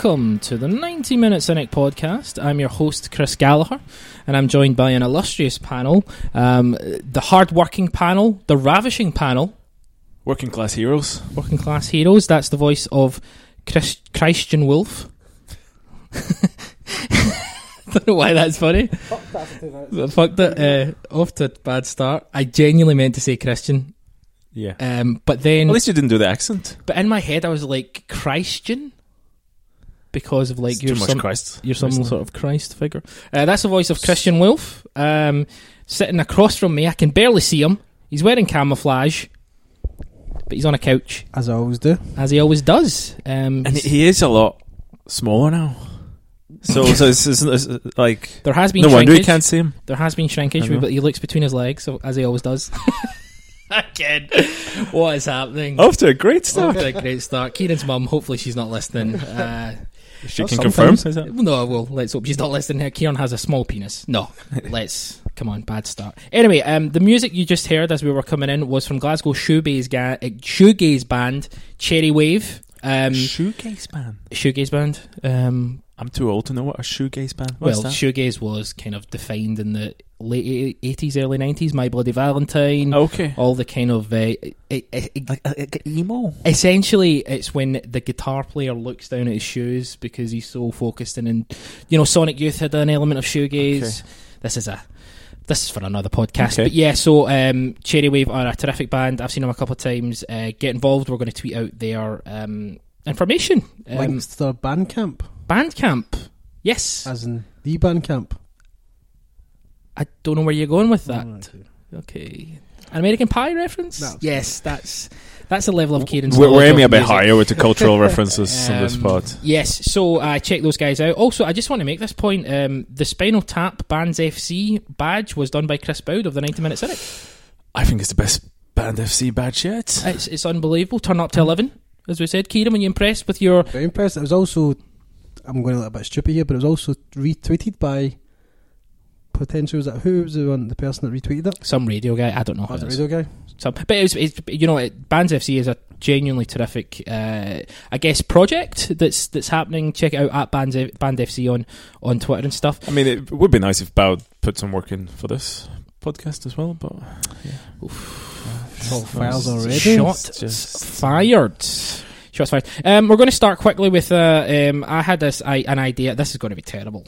Welcome to the 90 Minute Cynic podcast. I'm your host, Chris Gallagher, and I'm joined by an illustrious panel um, the hard-working panel, the ravishing panel, Working class heroes. working class heroes. That's the voice of Chris- Christian Wulff. don't know why that's funny. Fucked it. Uh, off to a bad start. I genuinely meant to say Christian, Yeah. um, but then At least you didn't do the accent. But in my head, I was like Christian because of like It's you're too much some Christ. you're some sort of Christ figure. Uh, that's the voice of Christian Wulff, um, sitting across from me. I can barely see him. He's wearing camouflage, but he's on a couch As I always do. as he always does. Um, And he is a lot smaller now. So, so it's, it's, it's like there has been no wonder you shrinkage. can't see him. There has been shrinkage, I know. but he looks between his legs, so, as he always does. Again, what is happening? Off to a great Off start. to a great start. Ciaran's mum, hopefully she's not listening. Uh, She can confirm. sometimes. Is that? No, well, let's hope she's not listening here. Ciaran has a small penis. No, let's come on, bad start. Anyway, um, the music you just heard as we were coming in was from Glasgow shoegaze, ga- uh, shoegaze band Cherry Wave. Um, shoegaze band. shoegaze band. Um, I'm too old to know what a shoegaze band. What's well, that? shoegaze was kind of defined in the late eighties, early nineties. My Bloody Valentine. okay. All the kind of uh, it, it, it, Like, like emo. essentially it's when the guitar player looks down at his shoes because he's so focused in and you know sonic youth had an element of shoegaze this is a this is for another podcast Okay. but yeah so um, cherry wave are a terrific band i've seen them a couple of times uh, get involved we're going to tweet out their um, information um, Links to their Bandcamp, bandcamp yes as in the Bandcamp. I don't know where you're going with that Alright. okay An american pie reference No. yes that's that's a level of Ciaran's We're, we're aiming a bit music. higher with the cultural references on this part. Yes, so uh, check those guys out. Also, I just want to make this point: um, the Spinal Tap Bands FC badge was done by Chris Boud of the 90 Minute Cynic. I think it's the best band FC badge yet. It's, it's unbelievable. Turn up to 11, as we said. Ciaran, were you impressed with your? Very impressed. It was also, I'm going a little bit stupid here, but it was also retweeted by potential. Was that who was the one, the person that retweeted it? Some radio guy, I don't know. Who Was it it is. radio guy? Some, but it was, it's, you know, it, Bands FC is a genuinely terrific, uh, I guess, project that's that's happening. Check it out at Bands Band FC on on Twitter and stuff. I mean, it would be nice if Bowd put some work in for this podcast as well, but yeah All files already. Shot just- fired. Shots fired. Um, we're going to start quickly with. Uh, um, I had this I, an idea. This is going to be terrible.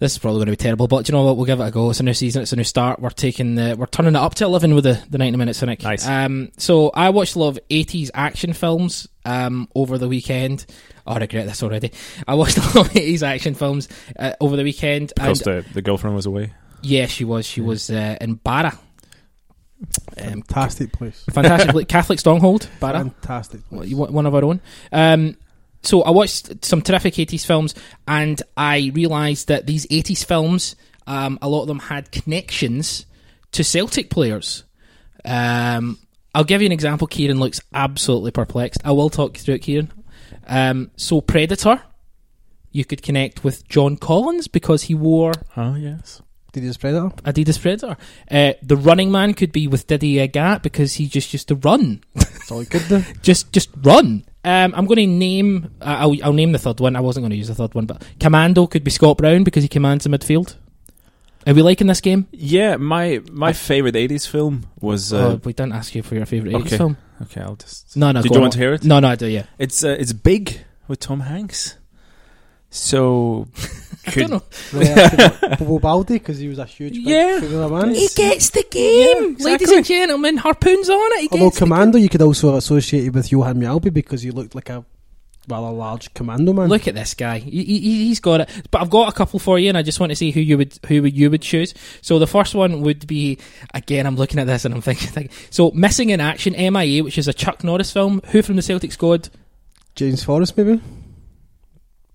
This is probably going to be terrible, but do you know what? We'll give it a go. It's a new season. It's a new start. We're taking the. We're turning it up to eleven with the, the ninety minute cynic. Nice. Um, so I watched a lot of eighties action films um, over the weekend. Oh, I regret this already. I watched a lot of eighties action films uh, over the weekend. because and the, the girlfriend was away. yeah, she was. She was uh, in Barra. Um, Fantastic place. fantastic Catholic stronghold, Barra. Fantastic place. one of our own. Um, so I watched some terrific 80s films, and I realised that these 80s films, um, a lot of them had connections to Celtic players. Um, I'll give you an example. Ciaran looks absolutely perplexed. I will talk you through it, Ciaran. Um, so Predator, you could connect with John Collins because he wore Oh, yes. Did you spread it up? Adidas Predator. Uh, the Running Man could be with Didier Agathe because he just used to run. That's all you could do. just just run. Um, I'm going to name. Uh, I'll, I'll name the third one. I wasn't going to use the third one, but Commando could be Scott Brown because he commands the midfield. Are we liking this game? Yeah, my my favorite '80s film was. Uh, oh, we don't ask you for your favorite 80s film. okay, I'll just. No, no. Did go you on. want to hear it? No, no, I do. Yeah. It's uh, it's big with Tom Hanks. So I don't know. Really Bobo Balde because he was a huge big Yeah. man. He gets the game, Yeah, ladies and gentlemen. Harpoons on it. He Although gets the Commando, you could also associate it with Johan Mjalby because he looked like a rather large commando man. Look at this guy. He, he, he's got it. But I've got a couple for you, and I just want to see who you would who would you would choose. So the first one would be again. I'm looking at this and I'm thinking. thinking so missing in action, MIA, which is a Chuck Norris film. Who from the Celtic squad? James Forrest, maybe.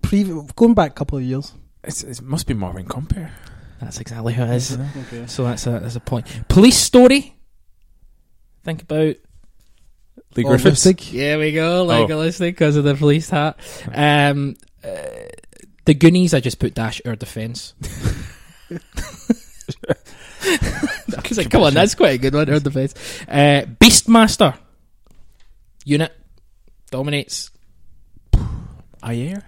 Pre- going back a couple of years. it's, it must be Marvin Compper. That's exactly who it is. Okay. So that's a that's a point. Police story. Think about. Leigh Griffiths. Legalistic. Yeah, we go. Oh. Legalistic because of the police hat. Um, uh, the Goonies. I just put dash air defense. I was like, come on, that's quite a good one. Air defense. Uh, Beastmaster. Unit dominates Ajer.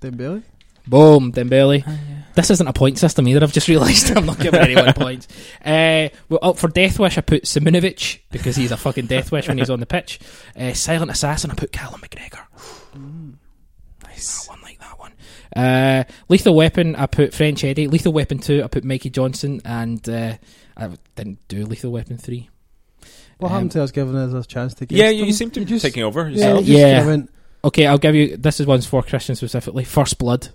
Dembele. Boom, Dembele. This isn't a point system either. I've just realised I'm not giving anyone points. Uh, well, up for Death Wish, I put Simunovic because he's a fucking Death Wish when he's on the pitch. Uh, Silent Assassin, I put Callum McGregor. Nice. I one like that one. Uh, Lethal Weapon, I put French Eddie. Lethal Weapon 2, I put Mikey Johnston. And uh, I didn't do Lethal Weapon 3. What Um, happened to us giving us a chance to? Get Yeah, guess you, seem to be just- taking over. Yeah, yourself. you just Yeah. kinda went, Okay, I'll give you. This is one's for Christian specifically. First Blood.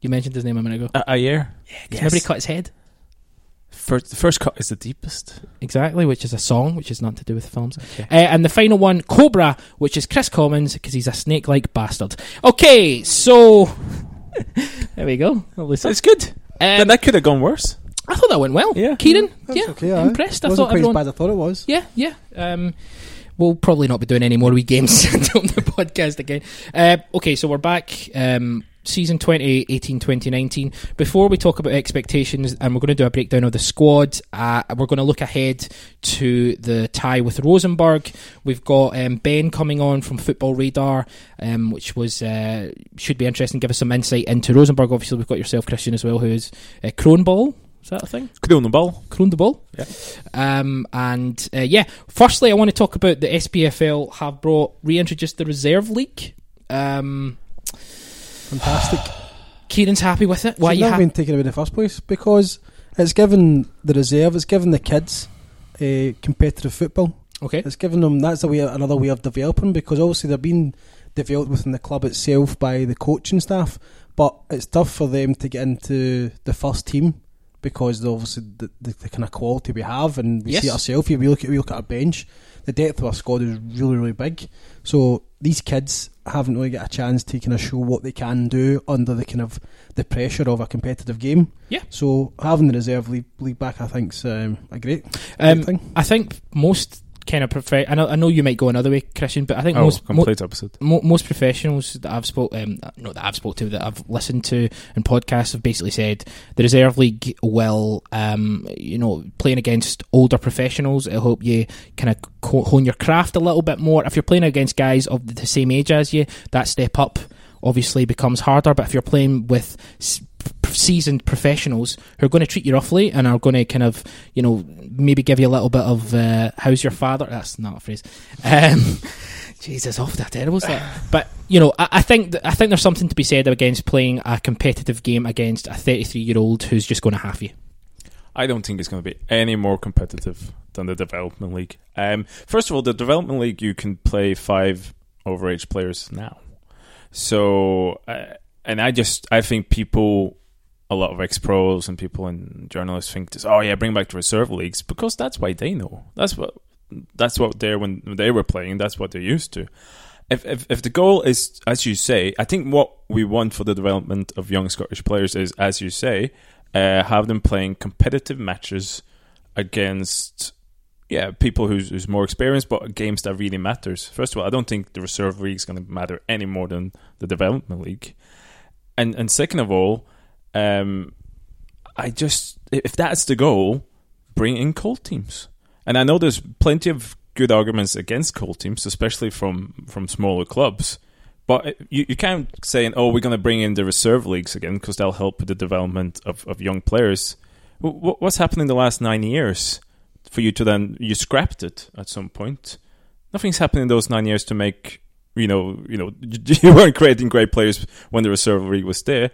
You mentioned his name a minute ago. A- Ajer. Can Nobody cut his head. First, the first cut is the deepest. Exactly, which is a song, which is nothing to do with films. Okay. Uh, and the final one, Cobra, which is Kris Commons, because he's a snake-like bastard. Okay, so there we go. Lovely So stuff. it's good. Um, Then that could have gone worse. I thought that went well. Yeah. Ciaran, That's yeah, okay, aye. impressed. I wasn't thought quite everyone. as bad as I thought it was. Yeah, yeah. Um, we'll probably not be doing any more wee games on the podcast again. Uh, okay, so we're back. Um, season 2018-2019. Before we talk about expectations, and we're going to do a breakdown of the squad, uh, we're going to look ahead to the tie with Rosenborg. We've got um, Ben coming on from Football Radar, um, which was uh, should be interesting. Give us some insight into Rosenborg. Obviously, we've got yourself, Christian, as well, who is uh, Kronball. Is that a thing? Could on the ball. Kroon the ball. Yeah. Um, and uh, yeah, firstly, I want to talk about the SPFL have brought reintroduced the reserve league. Um, Fantastic. Ciaran's happy with it. Why Should you not have happy? been taken away in the first place because it's given the reserve, it's given the kids uh, competitive football. Okay. It's given them that's a way another way of developing because obviously they're being developed within the club itself by the coaching staff, but it's tough for them to get into the first team because obviously the, the, the kind of quality we have and we see it ourselves. We look at we look at our bench, the depth of our squad is really really big. So these kids haven't really got a chance to kind of show what they can do under the kind of the pressure of a competitive game. Yeah. So having the reserve league, league back, I think's um, a great, great Um, thing. I think most kind of prefer. I know. I know you might go another way, Christian, but I think Oh, most mo- opposite. mo- most professionals that I've spoke, um, not that I've spoke to, that I've listened to in podcasts have basically said the reserve league will, um, you know, playing against older professionals. It'll help you kind of co- hone your craft a little bit more. If you're playing against guys of the same age as you, that step up obviously becomes harder. But if you're playing with seasoned professionals who are going to treat you roughly and are going to kind of, you know, maybe give you a little bit of uh, "How's your father?" That's not a phrase. Um, Jesus, off that terrible. But you know, I, I think th- I think there's something to be said against playing a competitive game against a 33 year old who's just going to half you. I don't think it's going to be any more competitive than the development league. Um, first of all, the development league you can play five overage players now. So, uh, and I just I think people, a lot of ex pros and people and journalists think this. Oh yeah, bring back the reserve leagues because that's why they know. That's what that's what they're when they were playing. That's what they're used to. If, if if the goal is, as you say, I think what we want for the development of young Scottish players is, as you say, uh, have them playing competitive matches against yeah people who's, who's more experienced, but games that really matters. First of all, I don't think the reserve league is going to matter any more than the development league, and and second of all, um, I just if that's the goal, bring in colt teams. And I know there's plenty of good arguments against colt teams, especially from from smaller clubs. But you, you can't say, oh, we're going to bring in the reserve leagues again because they'll help with the development of, of young players. Wh- What's happened in the last nine years for you to then you scrapped it at some point? Nothing's happened in those nine years to make you know you know you weren't creating great players when the reserve league was there.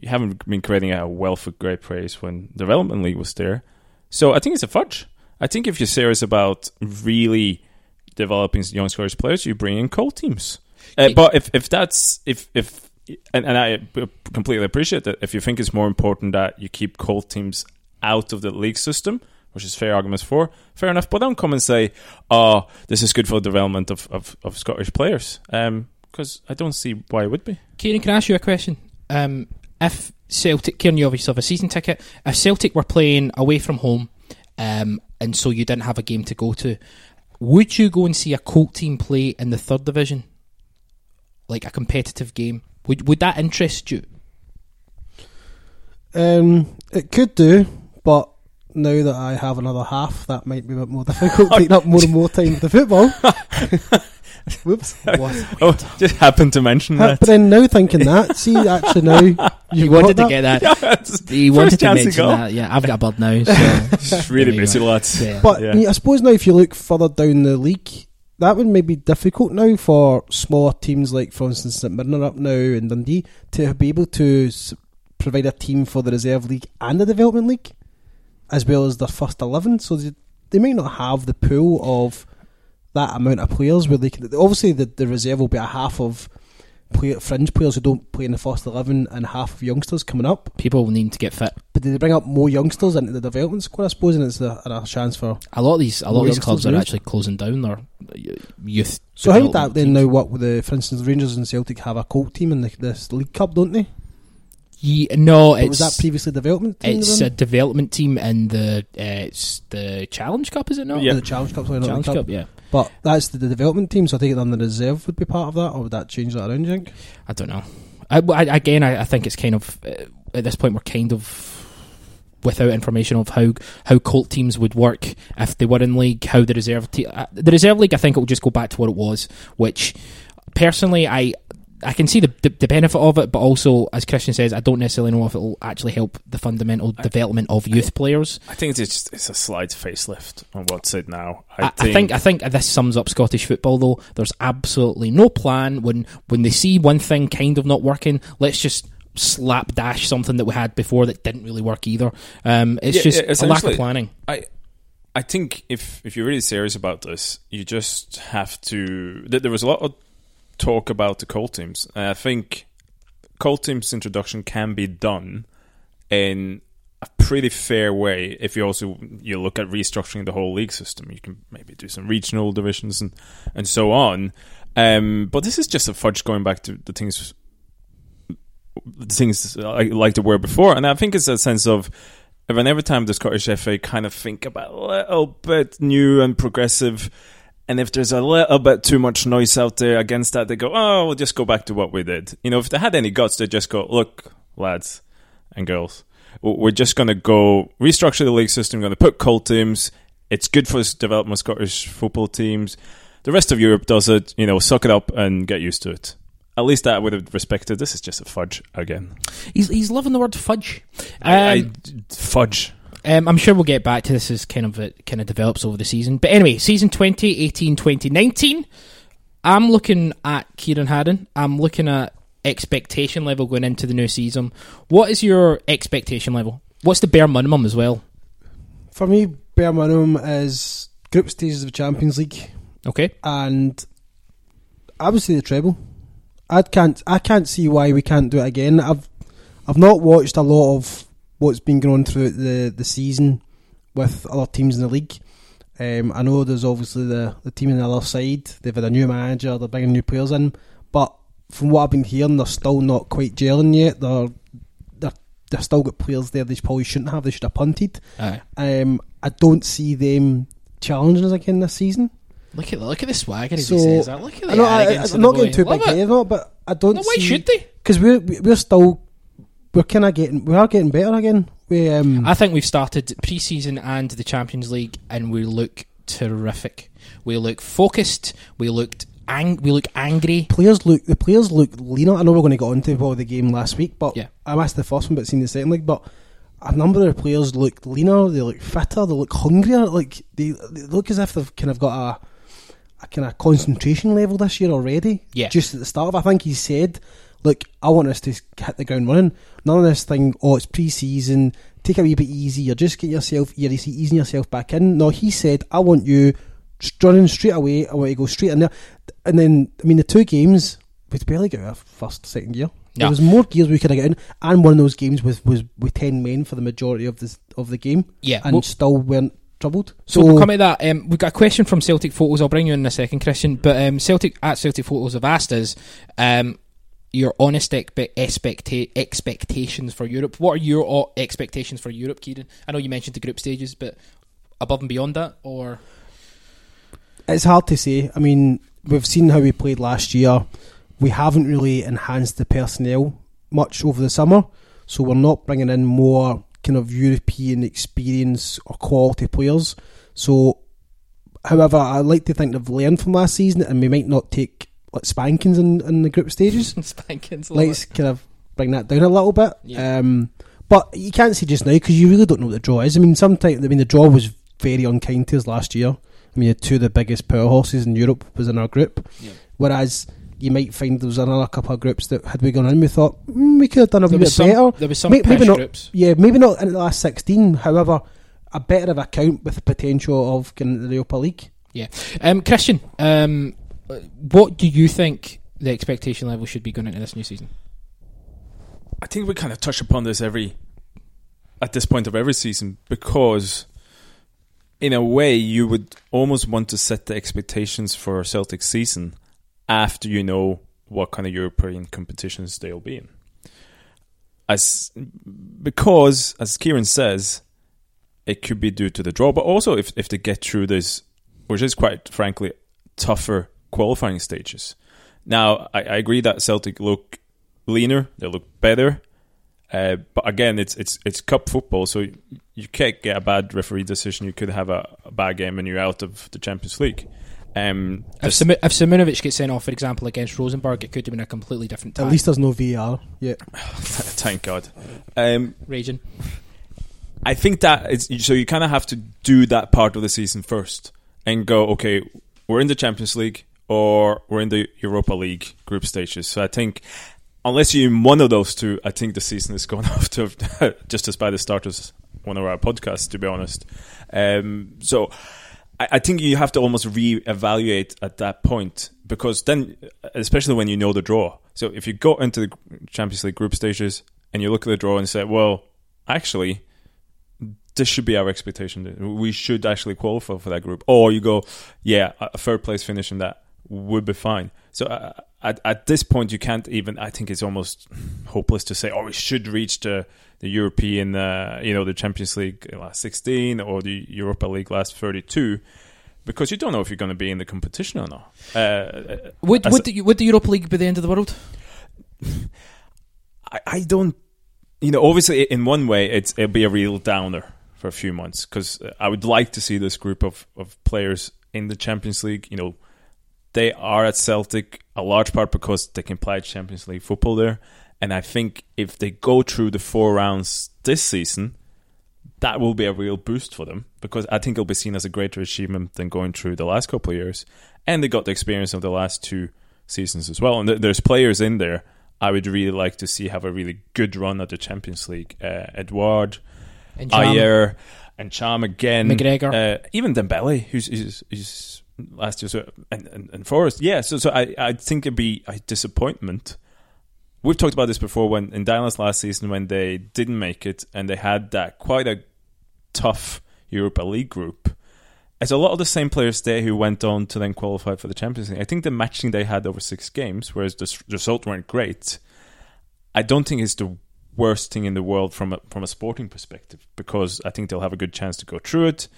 You haven't been creating a wealth of great players when the development league was there. So I think it's a fudge. I think if you're serious about really developing young Scottish players, you bring in colt teams. Uh, but if, if that's if if and, and I completely appreciate that if you think it's more important that you keep colt teams out of the league system, which is fair arguments for, fair enough. But don't come and say, "Oh, this is good for the development of, of, of Scottish players," because I don't see why it would be. Ciaran, can I ask you a question? Um, if Celtic, Ciaran, you obviously have a season ticket. If Celtic were playing away from home, um, and so you didn't have a game to go to, would you go and see a Colt team play in the third division, like a competitive game? Would would that interest you? Um, it could do, but now that I have another half, that might be a bit more difficult. Taking up more and more time with the football. Whoops. oh, just happened to mention that. but then now thinking that, see, actually now He you've wanted to that. get that. It's He wanted to mention go. that. Yeah, I've got a bird now. So. It's really There busy, lads. Yeah. But Yeah. I, suppose now, if you look further down the league, that would maybe be difficult now for smaller teams like, for instance, St Mirren up now and Dundee to be able to provide a team for the reserve league and the development league, as well as their first eleven. So they, they might not have the pool of that amount of players where they can. Obviously, the, the reserve will be a half of play, fringe players who don't play in the first eleven and half of youngsters coming up. People will need to get fit. But do they bring up more youngsters into the development squad? I suppose, and it's a, a chance for A lot of these, a lot of these youngsters clubs are actually closing down their youth. So how would that then teams. now work with the, for instance, Rangers and Celtic have a colt team in the, this League Cup, don't they? Ye- no, But it's was that previously development team? it's then? a development team in the uh, it's the Challenge Cup, is it not? Yeah. the Challenge Cup, sorry, Challenge the Cup. Cup. yeah. But that's the, the development team, so I take it then the reserve would be part of that, or would that change that around? You think? I don't know. I, I, again, I, I think it's kind of uh, at this point we're kind of without information of how how colt teams would work if they were in league. How the reserve te- uh, the reserve league, I think it will just go back to what it was. Which personally, I I can see the, the the benefit of it, but also as Christian says, I don't necessarily know if it will actually help the fundamental development of youth players. I think it's just it's a slight facelift on what's it now. I, I think I think this sums up Scottish football though. There's absolutely no plan when when they see one thing kind of not working. Let's just slapdash something that we had before that didn't really work either. Um, it's Yeah, just yeah, a lack of planning. I I think if if you're really serious about this, you just have to. There was a lot of talk about the colt teams. I think colt teams introduction can be done in a pretty fair way if you also you look at restructuring the whole league system. You can maybe do some regional divisions and and so on. Um, but this is just a fudge going back to the things the things like, like they were before, and I think it's a sense of when every time the Scottish FA kind of think about a little bit new and progressive, and if there's a little bit too much noise out there against that, they go, "Oh, we'll just go back to what we did." You know, if they had any guts, they'd just go, "Look, lads and girls, we're just going to go restructure the league system. We're going to put colt teams. It's good for us to develop more Scottish football teams. The rest of Europe does it. You know, suck it up and get used to it." At least that I would have respected. This is just a fudge again. He's he's loving the word fudge. I, I Um, fudge. Um, I'm sure we'll get back to this as kind of it kind of develops over the season. But anyway, season 2018 2019, I'm looking at Ciaran Harran. I'm looking at expectation level going into the new season. What is your expectation level? What's the bare minimum as well? For me, bare minimum is group stages of the Champions League, Okay. and I would say the treble. I can't. I can't see why we can't do it again. I've I've not watched a lot of what's been going on throughout the, the season with other teams in the league. Um, I know there's obviously the, the team on the other side. They've had a new manager. They're bringing new players in, but from what I've been hearing, they're still not quite gelling yet. They're they're they've still got players there they probably shouldn't have. They should have punted. Aye. Um, I don't see them challenging us again this season. Look at look at the swagger So, he says that. Look at the I know, I, I'm not getting too Love big headed, but I don't No, why see should they? because we're we're still we're kind of getting we are getting better again. We um I think we've started pre-season and the Champions League, and we look terrific. We look focused. We looked ang- we look angry. players look the players look leaner. I know we're going to get onto probably the game last week, but Yeah. I missed the first one, but seen the second leg. But a number of the players look leaner. They look fitter. They look hungrier. Like they, they look as if they've kind of got a a kind of concentration level this year already. Yeah. Just at the start of, I think he said, "Look, I want us to hit the ground running. None of this thing. Oh, it's pre-season. Take it a wee bit easy. You're just getting yourself. You're easing yourself back in." No, he said, "I want you." Running straight away, I want you to go straight in there. And then, I mean, the two games, we'd barely got our first, second gear. Yeah. There was more gears we could have gotten, and one of those games was, was with 10 men for the majority of this of the game, Yeah. and Well- still weren't troubled. So, we'll come to that. Um, we've got a question from Celtic Photos. I'll bring you in, in a second, Christian. But um, Celtic at Celtic Photos have asked us um, your honest expe- expecta- expectations for Europe. What are your expectations for Europe, Ciaran? I know you mentioned the group stages, but above and beyond that, or It's hard to say. I mean, we've seen how we played last year. We haven't really enhanced the personnel much over the summer, so we're not bringing in more kind of European experience or quality players. So However, I like to think they've learned from last season, and we might not take like spankings in, in the group stages. Spankings. Let's kind of bring that down a little bit. Yeah. Um, but you can't say just now because you really don't know what the draw is. I mean, sometimes I mean the draw was very unkind to us last year. I mean, two of the biggest power horses in Europe was in our group, Yeah. whereas you might find there was another couple of groups that had we gone in, we thought mm, we could have done a There bit some. better. There was some May- maybe not- groups. Yeah, maybe not in the last sixteen. However, a better of account with the potential of getting into the Europa League. Yeah, um, Christian, um, what do you think the expectation level should be going into this new season? I think we kind of touch upon this every at this point of every season because in a way you would almost want to set the expectations for Celtic season after you know what kind of European competitions they'll be in. As because as Ciaran says, it could be due to the draw, but also if if they get through this, which is quite frankly tougher qualifying stages. Now I, I agree that Celtic look leaner, they look better. Uh, but again, it's it's it's cup football, so you, you can't get a bad referee decision. You could have a, a bad game and you're out of the Champions League. Um, If, this- Sim- if Simunovic gets sent off, for example, against Rosenborg, it could have been a completely different tie. At least there's no VAR. Yeah, thank God. Um, Raging. I think that it's so you kind of have to do that part of the season first and go, okay, we're in the Champions League or we're in the Europa League group stages. So I think unless you're in one of those two, I think the season is going off to just as bad as one of our podcasts, to be honest. Um, so I, I think you have to almost re-evaluate at that point because then, especially when you know the draw. So if you go into the Champions League group stages and you look at the draw and say, well, actually, this should be our expectation. We should actually qualify for that group. Or you go, yeah, a third place finish in that would be fine. So uh, at, at this point, you can't even. I think it's almost hopeless to say, oh, we should reach the the European, uh, you know, the Champions League last sixteen or the Europa League last thirty two. Because you don't know if you're going to be in the competition or not. Uh, Would, would, the, would the Europa League be the end of the world? I, I don't, you know, obviously in one way it's it'll be a real downer for a few months because I would like to see this group of, of players in the Champions League. You know, they are at Celtic a large part because they can play Champions League football there, and I think if they go through the four rounds this season, that will be a real boost for them because I think it'll be seen as a greater achievement than going through the last couple of years, and they got the experience of the last two seasons as well. And th- there's players in there I would really like to see have a really good run at the Champions League. Uh, Edouard, And Ajer, and Cham again. McGregor. uh, even Dembele, who's, who's, who's last year, so, and, and and Forrest. Yeah, so so I I think it'd be a disappointment. We've talked about this before when in Dallas last season when they didn't make it and they had that quite a tough Europa League group. It's a lot of the same players there who went on to then qualify for the Champions League. I think the matching they had over six games, whereas the s- result weren't great. I don't think it's the worst thing in the world from a, from a sporting perspective because I think they'll have a good chance to go through it,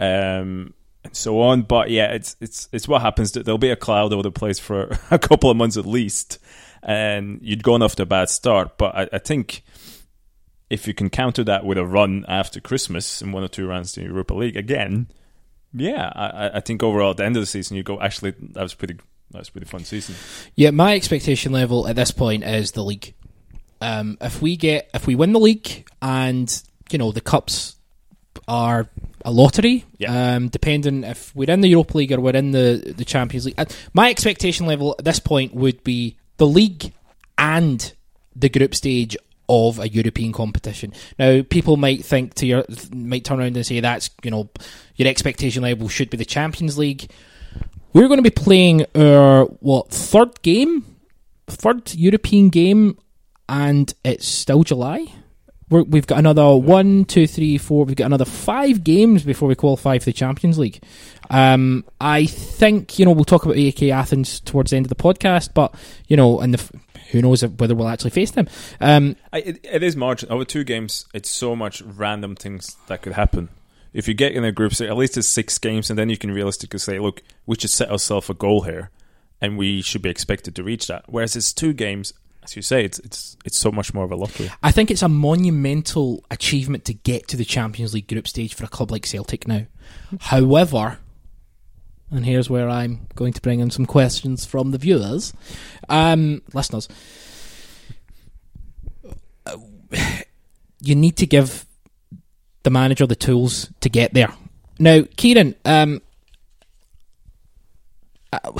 um, and so on. But yeah, it's it's it's what happens. There'll be a cloud over the place for a couple of months at least, and you'd gone off to a bad start. But I, I think if you can counter that with a run after Christmas in one or two rounds in Europa League again, yeah, I, I- think overall at the end of the season you go actually that was pretty that was pretty fun season. Yeah, my expectation level at this point is the league. Um, if we get if we win the league and you know the cups are a lottery, Yeah. um, depending if we're in the Europa League or we're in the the Champions League. uh, My expectation level at this point would be the league and the group stage of a European competition. Now, people might think to your might turn around and say that's you know your expectation level should be the Champions League. We're going to be playing our what third game, third European game, and it's still July. We're, we've got another one, two, three, four. We've got another five games before we qualify for the Champions League. Um, I think you know we'll talk about AEK Athens towards the end of the podcast, but you know, and the, who knows whether we'll actually face them. Um, I, it, it is margin over two games. It's so much random things that could happen. If you get in a group, say at least it's six games, and then you can realistically say, "Look, we should set ourselves a goal here, and we should be expected to reach that." Whereas it's two games, as you say, it's it's it's so much more of a lottery. I think it's a monumental achievement to get to the Champions League group stage for a club like Celtic now. However, and here's where I'm going to bring in some questions from the viewers, um, listeners. You need to give the manager the tools to get there. Now, Ciaran, um, uh,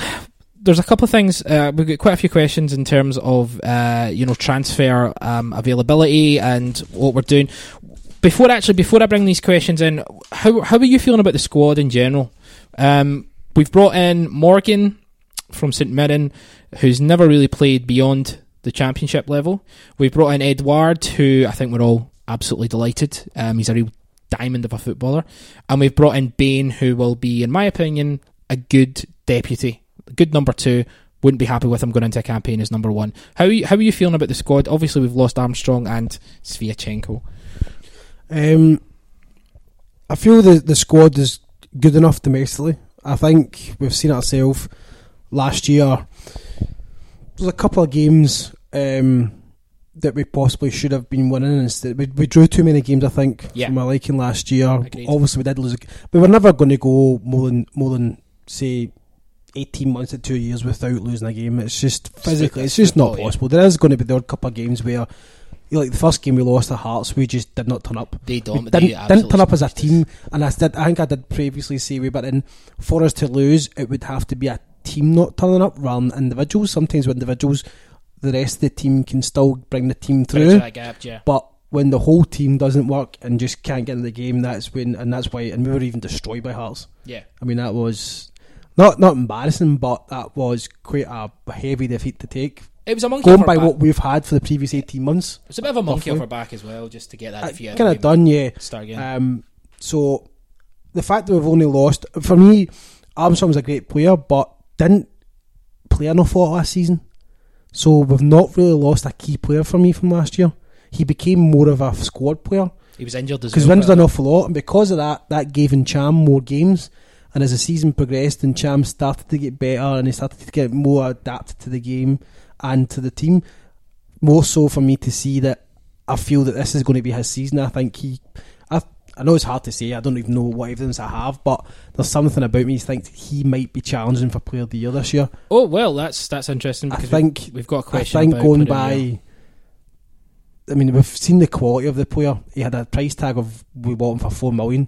there's a couple of things. Uh, we've got quite a few questions in terms of uh, you know transfer um, availability and what we're doing. Before actually, before I bring these questions in, how how are you feeling about the squad in general? Um, we've brought in Morgan from St Mirren, who's never really played beyond the championship level. We've brought in Edouard, who I think we're all absolutely delighted. Um, he's a real diamond of a footballer, and we've brought in Bain, who will be, in my opinion, a good deputy, good number two. Wouldn't be happy with him going into a campaign as number one. How are you, how are you feeling about the squad? Obviously, we've lost Armstrong and Sviatchenko. Um, I feel the the squad is good enough domestically. I think we've seen it ourselves last year. There's a couple of games um, that we possibly should have been winning. Instead, we, we drew too many games. I think Yeah. for my liking last year. Agreed. Obviously, we did lose. A, we were never going to go more than more than say. 18 months to two years without losing a game. It's just physically, it's just not possible. There is going to be the odd couple of games where, you know, like the first game we lost at Hearts, we just did not turn up They don't. didn't, didn't turn up as a team, and I did. I think I did previously say we, but in for us to lose, it would have to be a team not turning up rather than individuals. Sometimes with individuals, the rest of the team can still bring the team through, that gap, yeah. but when the whole team doesn't work and just can't get in the game, that's when, and that's why, and we were even destroyed by Hearts. Yeah. I mean, that was not not embarrassing, but that was quite a heavy defeat to take. It was a monkey Going by back. what we've had for the previous eighteen months, It's a bit of a monkey off our back as well, just to get that defeat kind of of the game. done, yeah. Start again. Um, so the fact that we've only lost for me, Armstrong was a great player, but didn't play enough lot last season. So we've not really lost a key player for me from last year. He became more of a squad player he was injured as because well. but- an awful lot, and because of that, that gave him Cham more games. And as the season progressed, and Cham started to get better, and he started to get more adapted to the game and to the team, more so for me to see that I feel that this is going to be his season. I think he, I, I know it's hard to say. I don't even know what evidence I have, but there's something about me. Think he might be challenging for Player of the Year this year. Oh well, that's that's interesting I think we, we've got a question. I think going Player of the Year. by. I mean, we've seen the quality of the player. He had a price tag of we bought him for four million.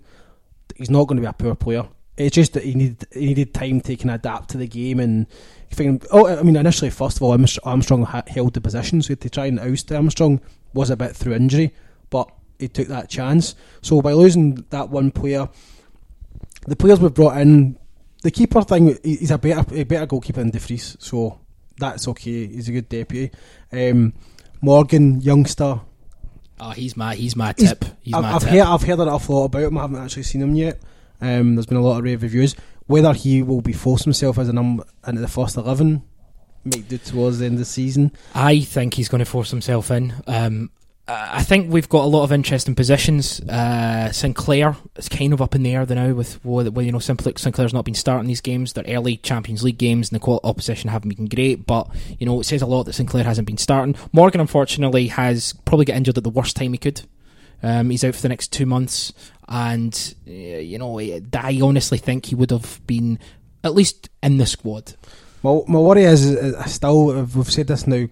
He's not going to be a poor player. It's just that he needed he needed time to kind of adapt to the game and think. Oh, I mean, initially, first of all, Armstrong held the position, so to try and oust Armstrong was a bit through injury, but he took that chance. So by losing that one player, the players we've brought in, the keeper thing, he- he's a better a better goalkeeper than De Vries, so that's okay. He's a good deputy. Um, Morgan, youngster. Oh, he's my he's my tip. He's I've, my I've tip. heard I've heard an awful lot about him. I haven't actually seen him yet. Um, there's been a lot of rave reviews. Whether he will be forcing himself as a number into the first eleven, might do towards the end of the season. I think he's going to force himself in. Um, I think we've got a lot of interesting positions. Uh, Sinclair is kind of up in the air now with well, you know Simpl- Sinclair's not been starting these games. They're early Champions League games, and the qual- opposition haven't been great. But you know it says a lot that Sinclair hasn't been starting. Morgan unfortunately has probably got injured at the worst time he could. Um, he's out for the next two months, and uh, you know I honestly think he would have been at least in the squad. My, my worry is, is I still we've said this now.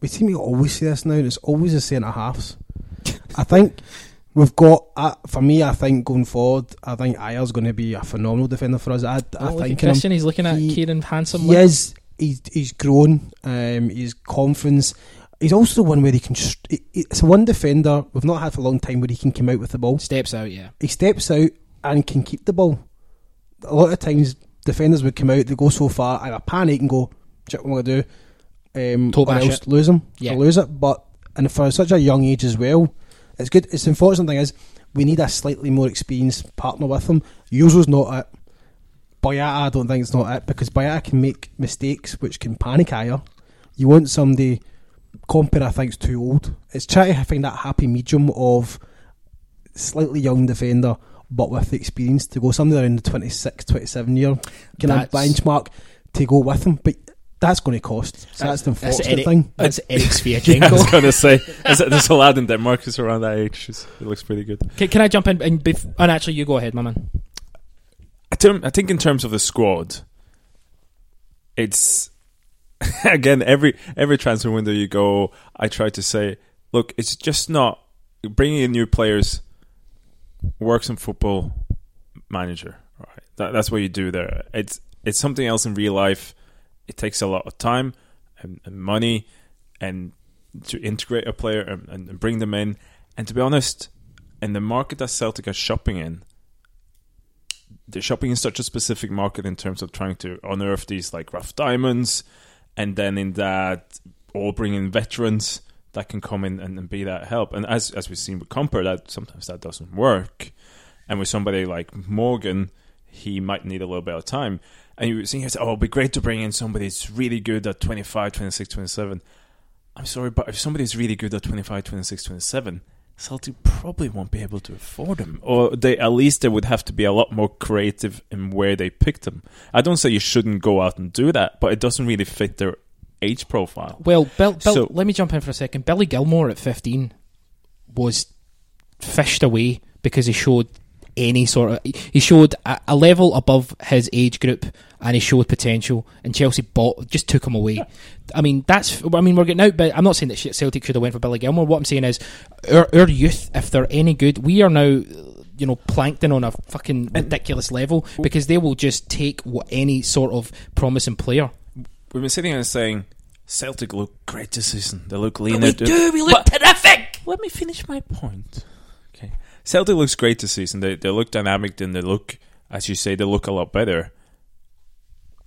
We seem to always say this now, and it's always the centre halves. I think we've got uh, for me. I think going forward, I think Ajer's going to be a phenomenal defender for us. I, I Oh, think in him. Christian, he's looking at He- Ciaran handsomely. He is. He's he's grown. Um, he's confidence. He's also the one where he can. st- he- he- It's one defender we've not had for a long time where he can come out with the ball. Steps out, yeah. He steps out and can keep the ball. A lot of times, defenders would come out, they go so far, either panic and go, "Shit, what am I gonna do?" Um, Toe or else it. lose him, Yeah. or lose it. But and for such a young age as well, it's good. It's unfortunate thing is we need a slightly more experienced partner with him. Jozo's not it. Boyata, I don't think it's not it because Boyata can make mistakes which can panic Ajer. You want somebody. Compper, I think, is too old. It's trying to find that happy medium of slightly young defender, but with the experience to go somewhere around the 26, 27 year kind of benchmark to go with him. But that's going to cost. So that's the That's unfortunate Eric, thing. that's Eric Yeah, I was going to say, is it, there's a lad in Denmark who's around that age. He's- He looks pretty good. can, can I jump in? And, bef- oh, and actually, you go ahead, my man. I, term, I think in terms of the squad, it's again every every transfer window you go. I try to say, look, it's just not bringing in new players. Works in football manager, right? That, that's what you do there. It's it's something else in real life. It takes a lot of time and, and money, and to integrate a player and, and bring them in. And to be honest, in the market that Celtic are shopping in, they're shopping in such a specific market in terms of trying to unearth these like rough diamonds, and then in that or bring in veterans that can come in and, and be that help. And as as we've seen with Compper, that sometimes that doesn't work. And with somebody like Morgan, he might need a little bit of time. And you were saying, oh, it'd be great to bring in somebody that's really good at 25, 26, 27. I'm sorry, but if somebody's really good at 25, 26, 27, Celtic probably won't be able to afford them, or they at least they would have to be a lot more creative in where they pick them. I don't say you shouldn't go out and do that, but it doesn't really fit their age profile. Well, Bill, Bill So- let me jump in for a second. Billy Gilmour at 15 was fished away because he showed any sort of he showed a, a level above his age group and he showed potential and Chelsea bought just took him away. I mean that's I mean we're getting out but I'm not saying that Celtic should have went for Billy Gilmour. What I'm saying is our, our youth if they're any good we are now you know plankton on a fucking ridiculous level because they will just take what any sort of promising player. We've been sitting here and saying Celtic look great this season. They look lean. we They- do, we look But- terrific. Let me finish my point. Okay. Celtic looks great this season. They they look dynamic. Then they look, as you say, they look a lot better.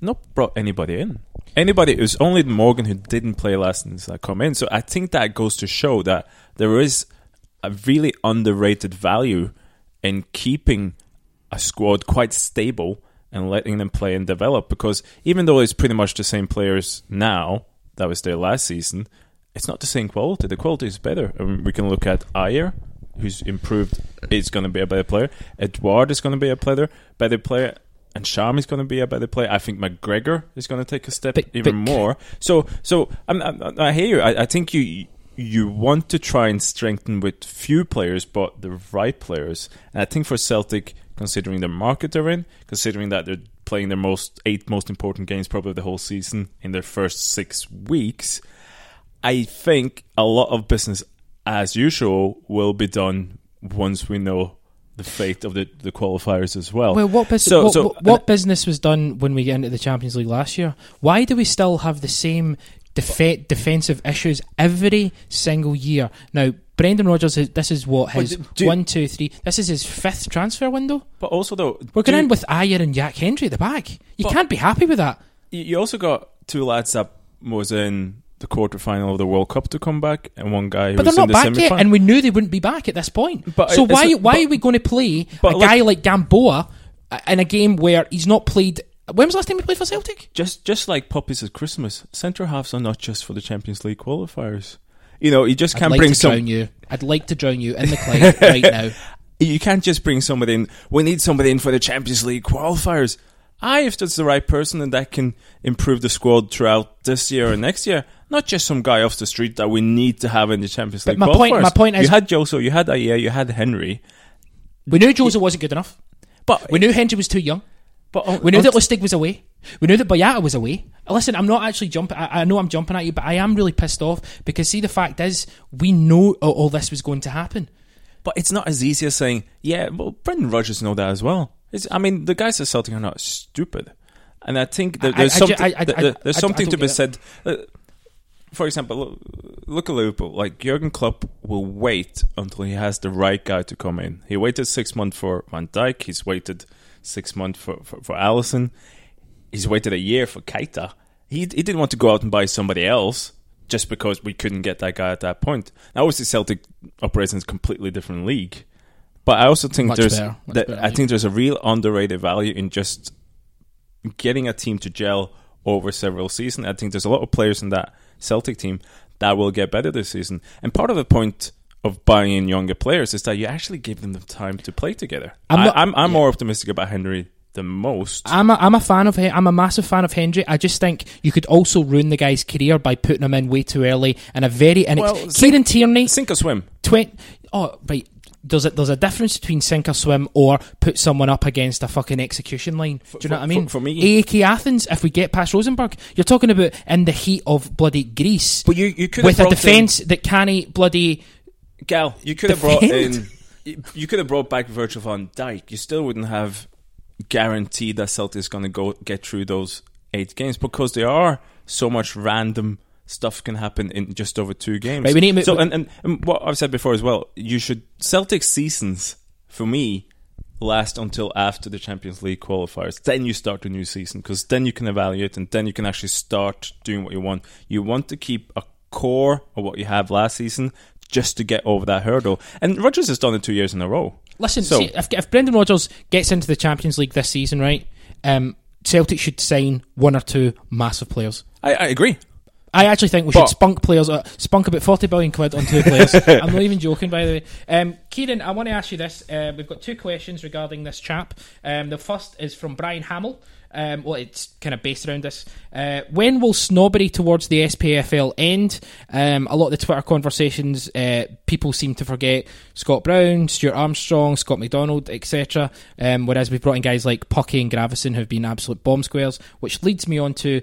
Not brought anybody in. Anybody. It was only Morgan who didn't play last season that come in. So I think that goes to show that there is a really underrated value in keeping a squad quite stable and letting them play and develop. Because even though it's pretty much the same players now that was there last season, it's not the same quality. The quality is better. Um, we can look at Ajer, who's improved. Is going to be a better player. Edouard is going to be a player, better player. And Sham is going to be a better player. I think McGregor is going to take a step But- even but- more. So, so I'm, I'm, I hear you. I, I think you you want to try and strengthen with few players, but the right players. And I think for Celtic, considering the market they're in, considering that they're playing their most eight most important games probably the whole season in their first six weeks, I think a lot of business, as usual, will be done once we know the fate of the, the qualifiers as well. Well, what, bus- So- what, so- what, what business was done when we get into the Champions League last year? Why do we still have the same def- defensive issues every single year? Now, Brendan Rodgers, this is what his do- do- one, two, three. This is his fifth transfer window. but also, though, We're going in with Ajer and Jack Hendry at the back. You can't be happy with that. You you also got two lads that was in the quarterfinal of the World Cup to come back, and one guy who But was they're in not the back semi-final. yet, and we knew they wouldn't be back at this point. But so why why but- are we going to play a like- guy like Gamboa in a game where he's not played? When was the last time he played for Celtic? just just like puppies at Christmas, centre halves are not just for the Champions League qualifiers. You know, you just I'd can't like bring to some. drown you. I'd like to drown you in the Clyde right now. You can't just bring somebody in. We need somebody in for the Champions League qualifiers. I, if that's the right person and that can improve the squad throughout this year and next year, not just some guy off the street that we need to have in the Champions But League my qualifiers. point- my point is- you had Jozo, you had Ajer, you had Hendry, We knew Jozo wasn't good enough. but We knew Hendry was too young. but on- We knew that Lustig was away. We knew that Boyata was away. Listen, I'm not actually jumping. I, I know I'm jumping at you, but I am really pissed off because see, the fact is, we know all, all this was going to happen. But it's not as easy as saying, yeah, well, Brendan Rodgers know that as well. It's, I mean, the guys at Celtic are not stupid. And I think that there's something, there's something to be said. it. For example, look, look at Liverpool. Like, Jurgen Klopp will wait until he has the right guy to come in. He waited six months for Van Dijk. He's waited six months for, for, for Alisson. He's waited a year for Keita. He, he didn't want to go out and buy somebody else just because we couldn't get that guy at that point. Now, obviously, Celtic operates in a completely different league. But I also think Much there's that I think there's a real underrated value in just getting a team to gel over several seasons. I think there's a lot of players in that Celtic team that will get better this season. And part of the point of buying in younger players is that you actually give them the time to play together. I'm I'm, not- I, am I'm yeah. more optimistic about Hendry than most. I'm a, I'm a fan of I'm a massive fan of Hendry. I just think you could also ruin the guy's career by putting him in way too early and a very and Well, Kieran Tierney Sink or swim. twenty. Oh right, there's a, there's a difference between sink or swim or put someone up against a fucking execution line. Do you know what I mean? For, for me, AEK Athens, if we get past Rosenborg, you're talking about in the heat of bloody Greece but you you could with a defence that can't bloody. Gal, you could have brought in. You could have brought back Virgil van Dijk. You still wouldn't have guaranteed that Celtic's going to go get through those eight games because there are so much random stuff can happen in just over two games. Right, we need so, and, and, and what I've said before as well, you should Celtic seasons for me last until after the Champions League qualifiers. Then you start the new season because then you can evaluate and then you can actually start doing what you want. You want to keep a core of what you have last season just to get over that hurdle. And Rodgers has done it two years in a row. Listen, So- see, if, if Brendan Rodgers gets into the Champions League this season, right, um, Celtic should sign one or two massive players. I, I agree. I actually think we But- should spunk players, uh, spunk about 40 billion quid on two players. I'm not even joking, by the way. Um, Ciaran, I want to ask you this. Uh, we've got two questions regarding this chap. Um, the first is from Brian Hamill. Um, well, it's kind of based around this. Uh, when will snobbery towards the SPFL end? Um, a lot of the Twitter conversations, uh, people seem to forget Scott Brown, Stuart Armstrong, Scott McDonald, etc. Um, whereas we've brought in guys like Pucky and Gravison who've been absolute bomb squares, which leads me on to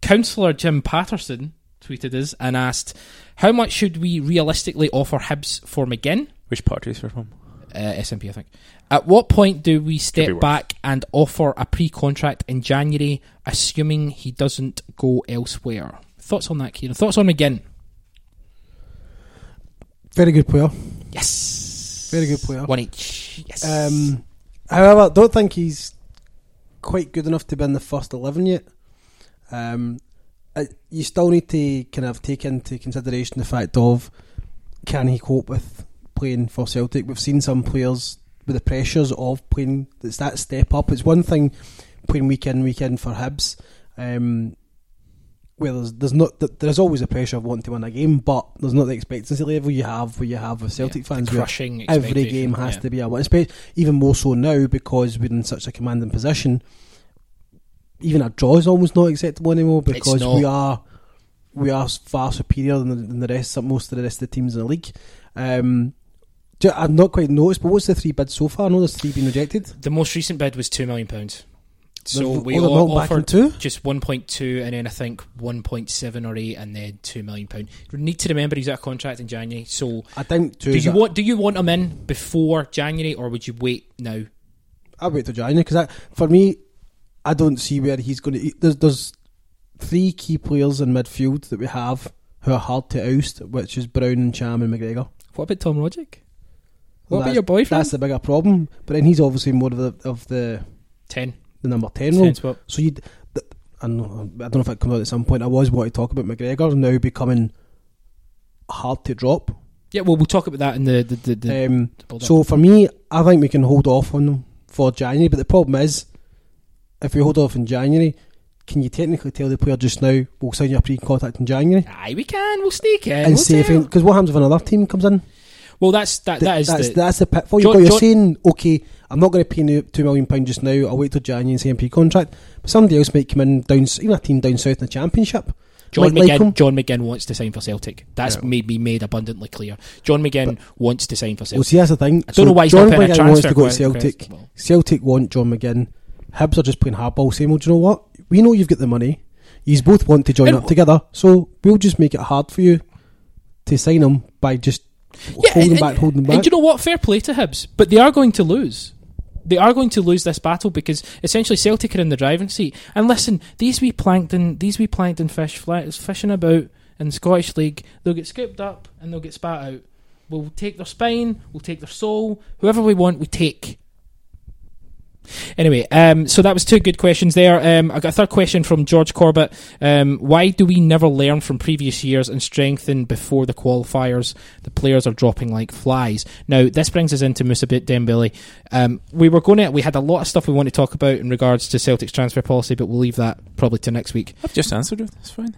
Councillor Jim Patterson tweeted us and asked, "How much should we realistically offer Hibs for McGinn?" Which party is he from? Uh, SNP, I think. At what point do we step back and offer a pre-contract in January, assuming he doesn't go elsewhere? Thoughts on that, Ciaran? Thoughts on McGinn? Very good player. Yes, Very good player. One each. Yes. Um, however, don't think he's quite good enough to be in the first eleven yet. Um, uh, you still need to kind of take into consideration the fact of can he cope with playing for Celtic? We've seen some players with the pressures of playing. It's that step up. It's one thing playing week in week in for Hibs. Um, where there's, there's not there's always a pressure of wanting to win a game, but there's not the expectancy level you have where you have with Celtic Yeah, fans. crushing. every game has yeah. to be a win. Even more so now because we're in such a commanding position. Even a draw is almost not acceptable anymore because we are we are far superior than the, than the rest, most of the rest of the teams in the league. Um, I've not quite noticed, but what's the three bids so far? I know there's three been rejected. The most recent bid was two million pounds. So we oh, all offered two. just 1.2 and then I think 1.7 or 8 and then 2 million pound. You need to remember he's out of contract in January. So I think two. do you want do you want him in before January or would you wait now? I'll wait till January because for me, I don't see where he's going to. There's there's three key players in midfield that we have who are hard to oust, which is Brown and Ntcham and McGregor. What about Tom Rogic? What about your boyfriend? That's the bigger problem. But then he's obviously more of the of the, 10. the number ten role. spot. So you, I don't, know, I don't know if it comes out at some point. I was wanting to talk about McGregor now becoming hard to drop. Yeah, well we'll talk about that in the the, the, the Um, so for me, I think we can hold off on them for January. But the problem is, if we hold off in January, can you technically tell the player just now we'll sign you a pre-contact in January Aye, we can. We'll sneak in. and we'll see if because what happens if another team comes in? Well, that's that. That is that's the, that's the pitfall. John- you're John- saying okay, I'm not going to pay you two million pound just now. I'll wait till January and sign a pre-contract. But somebody else might come in down, even a team down south in the championship. John like McGinn. him. John McGinn wants to sign for Celtic. That's Yeah. made me made abundantly clear. John McGinn wants to sign for Celtic. Well, see, that's the thing. I don't know why he's John not putting a McGinn wants to go to Celtic. Well, Celtic want John McGinn. Hibs are just playing hardball. Saying, well, do you know what? We know you've got the money. You both want to join And- up together, so we'll just make it hard for you to sign him by just Yeah, holding and, back, holding back. and you know what? Fair play to Hibs, but they are going to lose. They are going to lose this battle because essentially Celtic are in the driving seat. And listen, these wee plankton, these wee plankton fish fly, fishing about in the Scottish League, they'll get scooped up and they'll get spat out. We'll take their spine, we'll take their soul, whoever we want, we take. Anyway, um, so that was two good questions there. Um, I got a third question from George Corbett. Um, why do we never learn from previous years and strengthen before the qualifiers? The players are dropping like flies. Now, this brings us into Musabit Dembele. Um, we were going to, we had a lot of stuff we want to talk about in regards to Celtic's transfer policy, but we'll leave that probably to next week. I've just answered it. That's fine.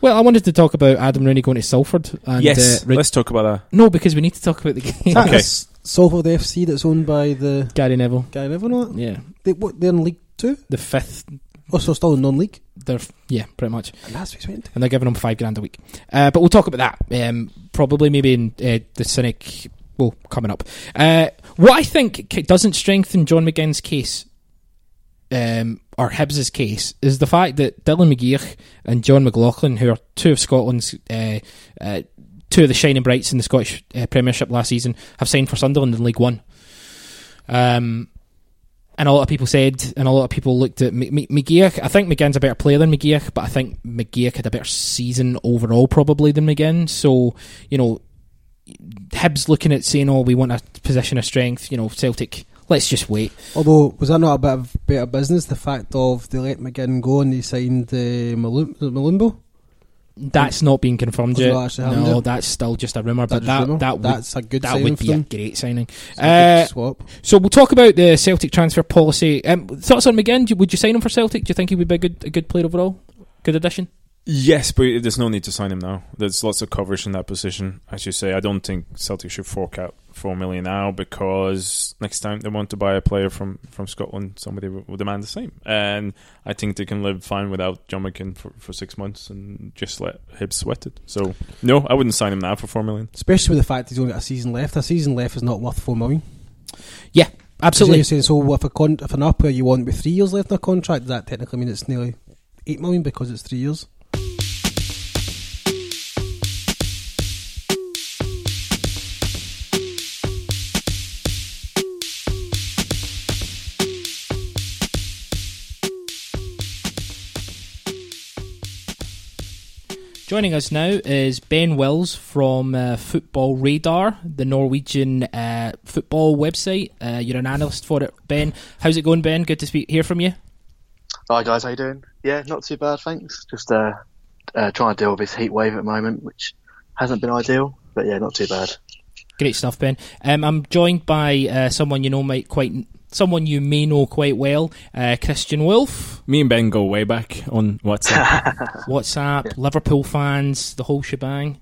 Well, I wanted to talk about Adam Rooney going to Salford. And, yes, uh, let's talk about that. no, because we need to talk about the game. Okay. Salford FC that's owned by the Gary Neville. guy. Neville, know that. Yeah, They, what, they're in League Two. the fifth. Also, still in non-league. They're yeah, pretty much. And that's what went and they're giving him five grand a week. Uh, but we'll talk about that um, probably maybe in uh, the Cynic well, coming up. Uh, what I think doesn't strengthen John McGinn's case, um, or Hibs's case, is the fact that Dylan McGeouch and Jon McLaughlin, who are two of Scotland's uh, uh, two of the shining brights in the Scottish uh, Premiership last season, have signed for Sunderland in League One. Um, and a lot of people said, and a lot of people looked at McGeouch. I think McGinn's a better player than McGeouch, but I think McGeouch had a better season overall probably than McGinn. So, you know, Hibs looking at saying, "Oh, we want a position of strength." You know, Celtic. Let's just wait. Although, was that not a bit of better business? The fact of they let McGinn go and they signed uh, Malumbo. That's not being confirmed yet. not actually happened No, yet? that's still just a rumor. But that rumour? that would that's a good that would be a great signing. A Uh, swap. So we'll talk about the Celtic transfer policy. Um, thoughts on McGinn? Would you sign him for Celtic? Do you think he would be a good a good player overall? Good addition. Yes, but there's no need to sign him now. There's lots of coverage in that position. As you say, I don't think Celtic should fork out four million now because next time they want to buy a player from, from Scotland, somebody will will demand the same. And I think they can live fine without John McGinn for, for six months and just let Hibs sweat it. So no, I wouldn't sign him now for four million. Especially with the fact he's only got a season left. A season left is not worth four million. Yeah, absolutely. you're saying, so if a con- if an upper you want with three years left in a contract, does that technically mean it's nearly eight million because it's three years? Joining us now is Ben Wells from uh, Football Radar, the Norwegian uh, football website. Uh, you're an analyst for it, Ben. How's it going, Ben? Good to speak, hear from you. Hi guys, how you doing? Yeah, not too bad, thanks. Just uh, uh, trying to deal with this heat wave at the moment, which hasn't been ideal, but yeah, not too bad. Great stuff, Ben. Um, I'm joined by uh, someone you know might quite someone you may know quite well, uh, Christian Wulff, Me and Ben go way back on WhatsApp. WhatsApp, Liverpool fans, the whole shebang.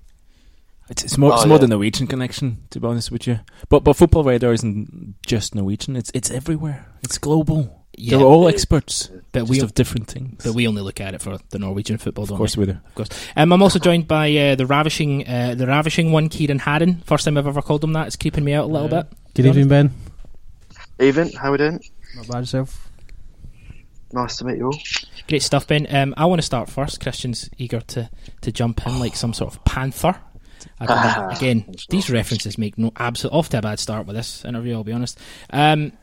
it's, it's more, Oh, it's more yeah. the Norwegian connection, to be honest with you. But but Football Radar isn't just Norwegian. It's it's everywhere. It's global. Yeah, They're all experts, but we of different things. but we only look at it for the Norwegian football. of don't course we? we do. of course. Um, I'm also joined by uh, the ravishing, uh, the ravishing one, Ciaran Harran. First time I've ever called him that. It's creeping me out a little Yeah. bit. Good evening, Ben. Even, how we doing? Not bad yourself. Nice to meet you all. Great stuff, Ben. Um, I want to start first. Christian's eager to, to jump in like some sort of panther. I. Again, these references make no absolute off to a bad start with this interview. I'll be honest. Um,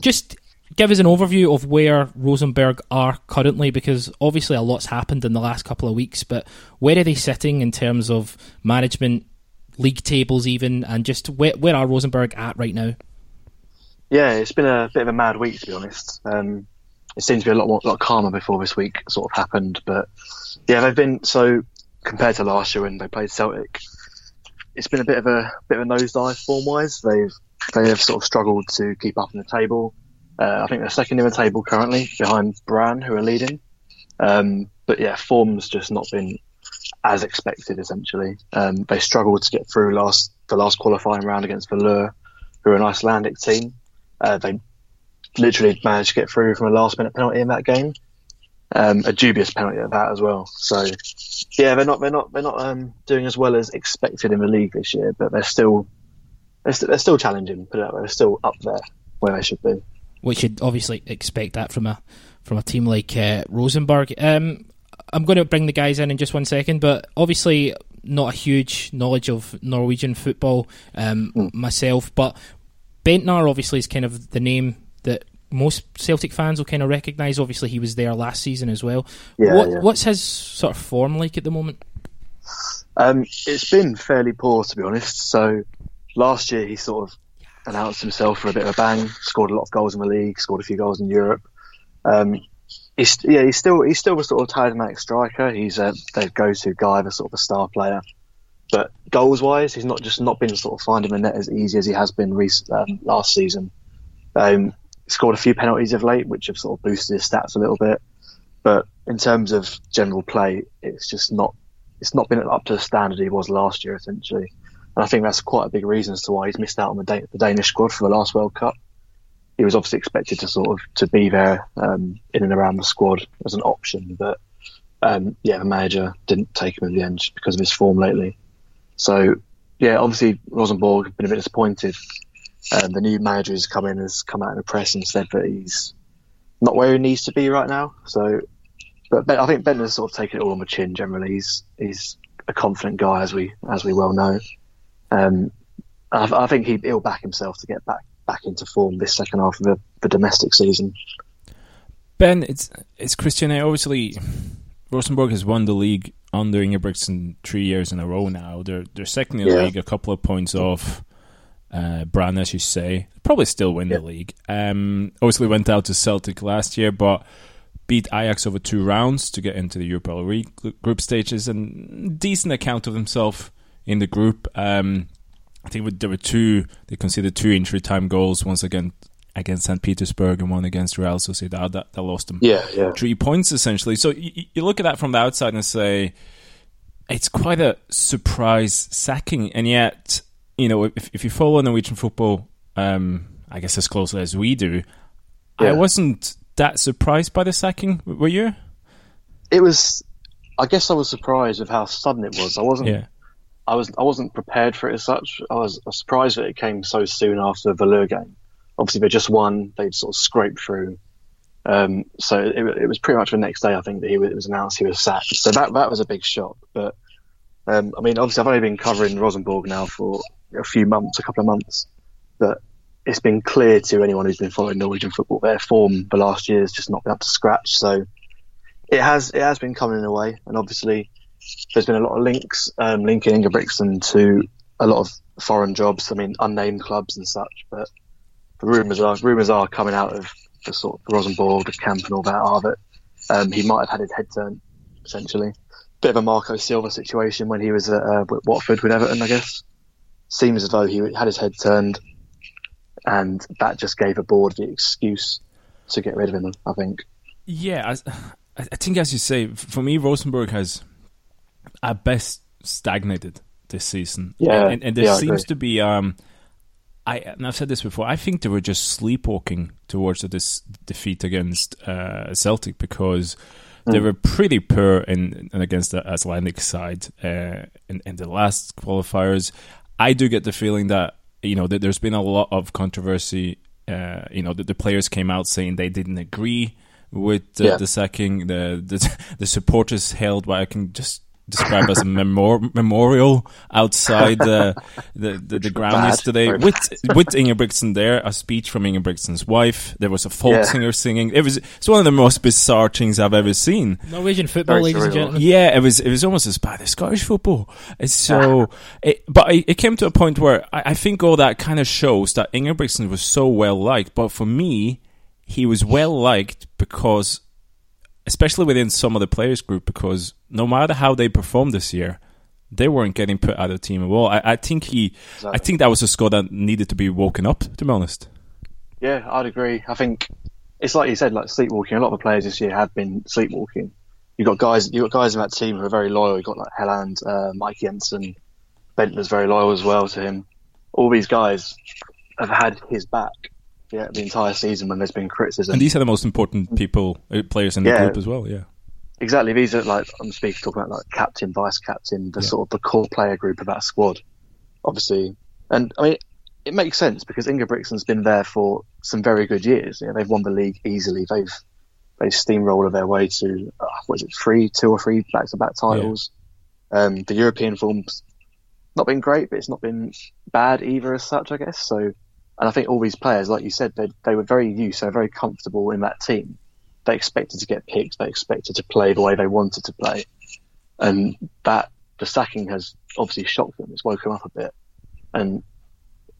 just give us an overview of where Rosenborg are currently, because obviously a lot's happened in the last couple of weeks. But where are they sitting in terms of management, league tables, even, and just where where are Rosenborg at right now? Yeah, it's been a bit of a mad week to be honest. Um, it seemed to be a lot more, lot calmer before this week sort of happened, but yeah, they've been so compared to last year when they played Celtic. It's been a bit of a bit of a nosedive form wise. They've they have sort of struggled to keep up in the table. Uh, I think they're second in the table currently behind Brann, who are leading. Um, but yeah, form's just not been as expected. Essentially, um, they struggled to get through last the last qualifying round against Valur, who are an Icelandic team. Uh, they literally managed to get through from a last minute penalty in that game, um, a dubious penalty at that as well. So yeah, they're not they're not they're not um, doing as well as expected in the league this year, but they're still they're, st- they're still challenging. Put it that way, they're still up there where they should be. which you'd obviously expect that from a from a team like uh, Rosenborg. Um, I'm going to bring the guys in in just one second, but obviously not a huge knowledge of Norwegian football um, Mm. myself, but Bendtner obviously is kind of the name that most Celtic fans will kind of recognise. Obviously, he was there last season as well. Yeah, what, yeah. What's his sort of form like at the moment? Um, it's been fairly poor to be honest. So last year he sort of announced himself for a bit of a bang, scored a lot of goals in the league, scored a few goals in Europe. Um, he's yeah, he's still he's still a sort of talismanic striker. He's a their go-to guy, the sort of a star player. But goals wise, he's not just not been sort of finding the net as easy as he has been rec- um, last season. Um, scored a few penalties of late, which have sort of boosted his stats a little bit. But in terms of general play, it's just not it's not been up to the standard he was last year, essentially. And I think that's quite a big reason as to why he's missed out on the, the Danish squad for the last World Cup. He was obviously expected to sort of to be there um, in and around the squad as an option, but um, yeah, the manager didn't take him in the end because of his form lately. So yeah, obviously Rosenborg have been a bit disappointed. Um, the new manager who's come in has come out in the press and said that he's not where he needs to be right now. So, but ben, I think Ben has sort of taken it all on the chin. Generally, he's he's a confident guy, as we as we well know. Um, I, I think he, he'll back himself to get back back into form this second half of the, the domestic season. Ben, it's it's Christian. Obviously, Rosenborg has won the league under Ingebrigtsen three years in a row now. They're they're second in the Yeah. league, a couple of points off uh, Brann, as you say. Probably still win Yeah. the league. Um, obviously went out to Celtic last year, but beat Ajax over two rounds to get into the Europa League group stages, and decent account of himself in the group. Um, I think there were two. They conceded two injury time goals. Once again against St. Petersburg and one against Real Sociedad. That, that lost them Yeah, yeah, three points essentially. So you, you look at that from the outside and say it's quite a surprise sacking, and yet you know if, if you follow Norwegian football, um, I guess as closely as we do, I wasn't that surprised by the sacking. Were you? it was. I guess I was surprised with how sudden it was. I wasn't. Yeah, I was. I wasn't prepared for it as such. I was, I was surprised that it came so soon after the Valur game. Obviously, they just won. They'd sort of scraped through. Um, so it, it was pretty much the next day. I think that he was, it was announced he was sacked. So that that was a big shock. But um, I mean, obviously, I've only been covering Rosenborg now for a few months, a couple of months. But it's been clear to anyone who's been following Norwegian football their form the last year has just not been up to scratch. So it has it has been coming in a way, and obviously there's been a lot of links um, linking Ingebrigtsen to a lot of foreign jobs. I mean, unnamed clubs and such. But the rumours are rumours are coming out of the sort of Rosenborg, the camp, and all that are that um, he might have had his head turned essentially. Bit of a Marco Silva situation when he was at uh, Watford with Everton, I guess. Seems as though he had his head turned, and that just gave a board the excuse to get rid of him. I think. yeah. I, I think as you say, for me, Rosenborg has at best stagnated this season. Yeah, and, and, there yeah, seems to be. Um, I and I've said this before. I think they were just sleepwalking towards this defeat against uh, Celtic because they were pretty poor in, in against the Icelandic side uh, in, in the last qualifiers. I do get the feeling that you know that there's been a lot of controversy. Uh, you know, that the players came out saying they didn't agree with the, Yeah. the sacking. The, the the supporters held what I can just describe as a memor- memorial outside the the, the, the ground Bad. yesterday with with Ingebrigtsen there. A speech from Ingebrigtsen's wife. There was a folk Yeah. singer singing. It was it's one of the most bizarre things I've ever seen. Norwegian football, Very ladies and gentlemen. Yeah, it was it was almost as bad as Scottish football. It's so, it, but it, it came to a point where I, I think all that kind of shows that Ingebrigtsen was so well liked. But for me, he was well liked because, especially within some of the players group, because no matter how they performed this year, they weren't getting put out of the team at all. I, I think he, I think that was a score that needed to be woken up. To be honest, Yeah, I'd agree. I think it's like you said, like sleepwalking. A lot of the players this year have been sleepwalking. You've got guys, you've got guys in that team who are very loyal. You've got like Helland, uh, Mike Jensen, Bendtner's very loyal as well to him. All these guys have had his back yeah, the entire season when there's been criticism. and these are the most important people, uh, players in the Yeah. group as well. Yeah. Exactly, these are like I'm speaking talking about like captain, vice captain, the Yeah. sort of the core player group of that squad. Obviously, and I mean it makes sense because Ingebrigtsen's been there for some very good years. You know, they've won the league easily. They've they've steamrolled their way to uh, what is it, three, two or three back-to-back titles. Um, the European form's not been great, but it's not been bad either as such, I guess. So, and I think all these players, like you said, they they were very used, they were very comfortable in that team. They expected to get picked, they expected to play the way they wanted to play, and that the sacking has obviously shocked them. It's woken them up a bit, and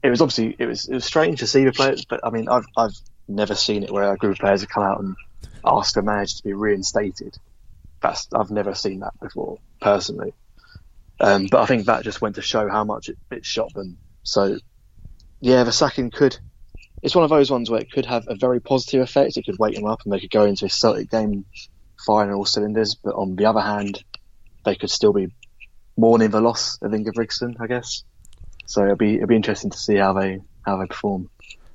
it was obviously it was it was strange to see the players, but I mean I've I've never seen it where a group of players have come out and asked the manager to be reinstated. That's I've never seen that before personally. Um, but I think that just went to show how much it, it shocked them. So yeah, the sacking could. It's one of those ones where it could have a very positive effect. It could wake them up and they could go into a Celtic game firing all cylinders. But on the other hand, they could still be mourning the loss of Ingebrigtsen, I guess. So it'll be it'll be interesting to see how they how they perform.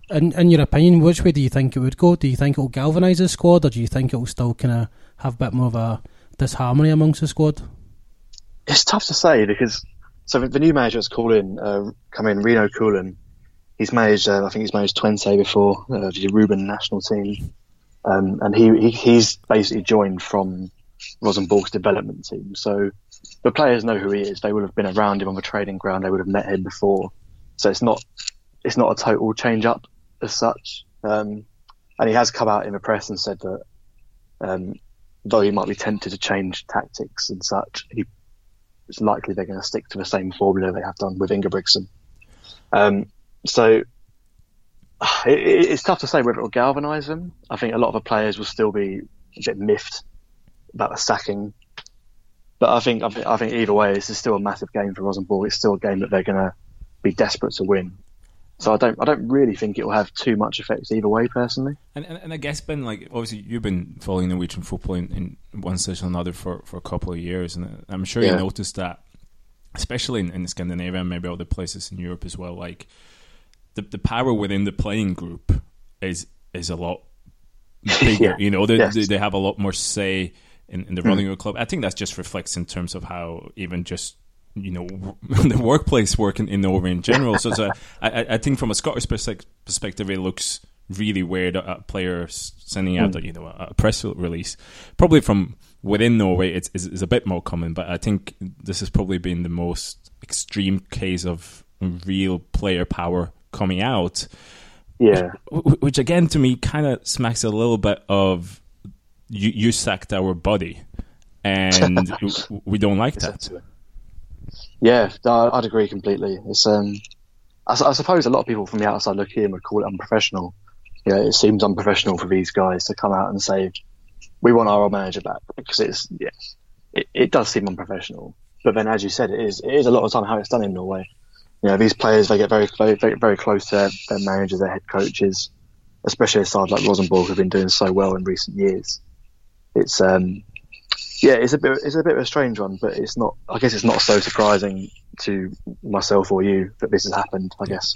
In, in your opinion, which way do you think it would go? Do you think it will galvanise the squad, or do you think it will still kind of have a bit more of a disharmony amongst the squad? It's tough to say because so the, new manager that's called in, uh, come in, Rini Coolen. He's managed, uh, I think he's managed Twente before, uh, the Ruben national team. Um, and he, he he's basically joined from Rosenborg's development team. So the players know who he is. They would have been around him on the training ground. They would have met him before. So it's not it's not a total change up as such. Um, and he has come out in the press and said that um, though he might be tempted to change tactics and such, he, it's likely they're going to stick to the same formula they have done with Ingebrigtsen. Um, so it, it's tough to say whether it will galvanise them. I think a lot of the players will still be a bit miffed about the sacking. But I think, I think I think either way, this is still a massive game for Rosenborg. It's still a game that they're going to be desperate to win. So I don't I don't really think it will have too much effect either way, personally. And, and, and I guess Ben, like obviously you've been following Norwegian football in, in one stage or another for, for a couple of years, and I'm sure yeah. you noticed that, especially in, in Scandinavia and maybe other places in Europe as well. Like the the power within the playing group is is a lot bigger. yeah. You know, they, yes. they have a lot more say in, in the running mm. of a club. I think that just reflects in terms of how even just you know the workplace work in, in Norway in general. so, so I, I think from a Scottish perspective, it looks really weird a player sending out mm. you know a press release. Probably from within Norway, it's, it's a bit more common, but I think this has probably been the most extreme case of real player power coming out. Yeah, which, which again to me kind of smacks a little bit of you, you sacked our body, and we don't like that. Yeah, I'd agree completely. It's um, I, I, suppose a lot of people from the outside looking in would call it unprofessional. Yeah, it seems unprofessional for these guys to come out and say we want our old manager back because it's yeah, it, it does seem unprofessional. But then, as you said, it is it is a lot of time how it's done in Norway. You know, these players they get very very very close to their, their managers, their head coaches, especially a side like Rosenborg who have been doing so well in recent years it's um, yeah, it's a bit it's a bit of a strange one, but it's not. I guess it's not so surprising to myself or you that this has happened. I guess.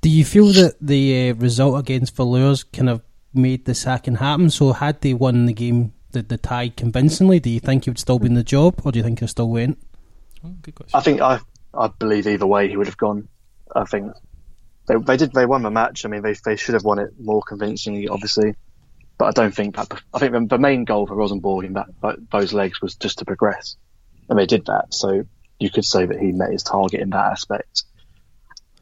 Do you feel that the uh, result against Valurs kind of made the sacking happen? So had they won the game, the, the tie convincingly, do you think he would still be in the job, or do you think he still went? Oh, good question. I think I I believe either way he would have gone. I think they they did they won the match. I mean they they should have won it more convincingly, obviously. But I don't think that. I think the, the main goal for Rosenborg in that those legs was just to progress, and they did that. So you could say that he met his target in that aspect.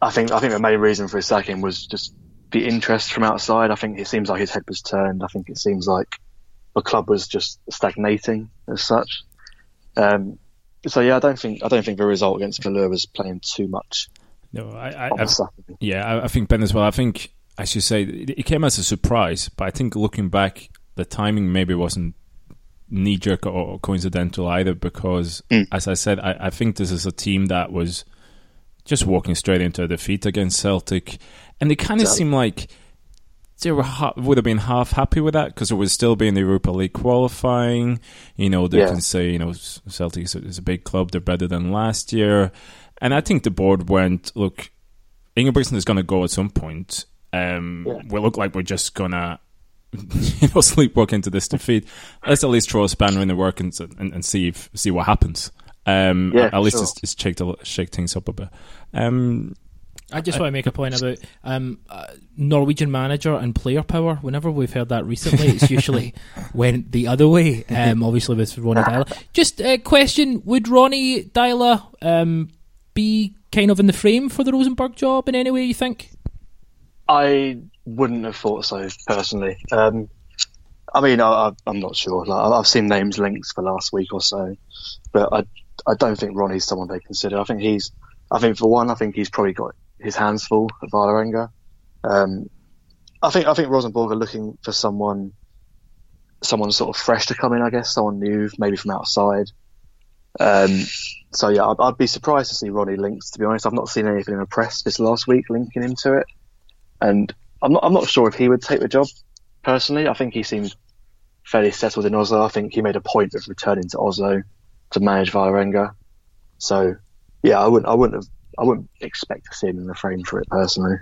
I think I think the main reason for his sacking was just the interest from outside. I think it seems like his head was turned. I think it seems like the club was just stagnating as such. Um, so yeah, I don't think I don't think the result against Valur was playing too much. No, I, I, I yeah, I, I think Ben as well. I think as you say, it came as a surprise. But I think looking back, the timing maybe wasn't knee jerk or coincidental either. Because, mm. as I said, I, I, think this is a team that was just walking straight into a defeat against Celtic, and it kind of seemed like they were ha- would have been half happy with that because it would still be in the Europa League qualifying. You know, they yeah. can say, you know, Celtic is a, is a big club; they're better than last year. And I think the board went, look, Ingebrigtsen is going to go at some point, um, yeah. we look like we're just gonna you know sleepwalk into this defeat. Let's at least throw a spanner in the work and and, and see if, see what happens. Um, yeah, at least sure. it's, it's shake, shake things up a bit. Um, I just want to make a point about um, uh, Norwegian manager and player power. Whenever we've heard that recently, it's usually went the other way. Um, obviously, with Ronny Deila. Just a question: Would Ronny Deila um, be kind of in the frame for the Rosenborg job in any way? You think? I wouldn't have thought so personally. Um, I mean, I, am not sure. Like, I've seen names linked for last week or so, but I, I don't think Ronny's someone they consider. I think he's, I think for one, I think he's probably got his hands full at Vålerenga. Um, I think I think Rosenborg are looking for someone, someone sort of fresh to come in. I guess someone new, maybe from outside. Um, so yeah, I'd, I'd, be surprised to see Ronny linked. To be honest, I've not seen anything in the press this last week linking him to it. And I'm not, I'm not sure if he would take the job personally. I think he seems fairly settled in Oslo. I think he made a point of returning to Oslo to manage Vålerenga. So, yeah, I wouldn't, I wouldn't have, I wouldn't expect to see him in the frame for it personally.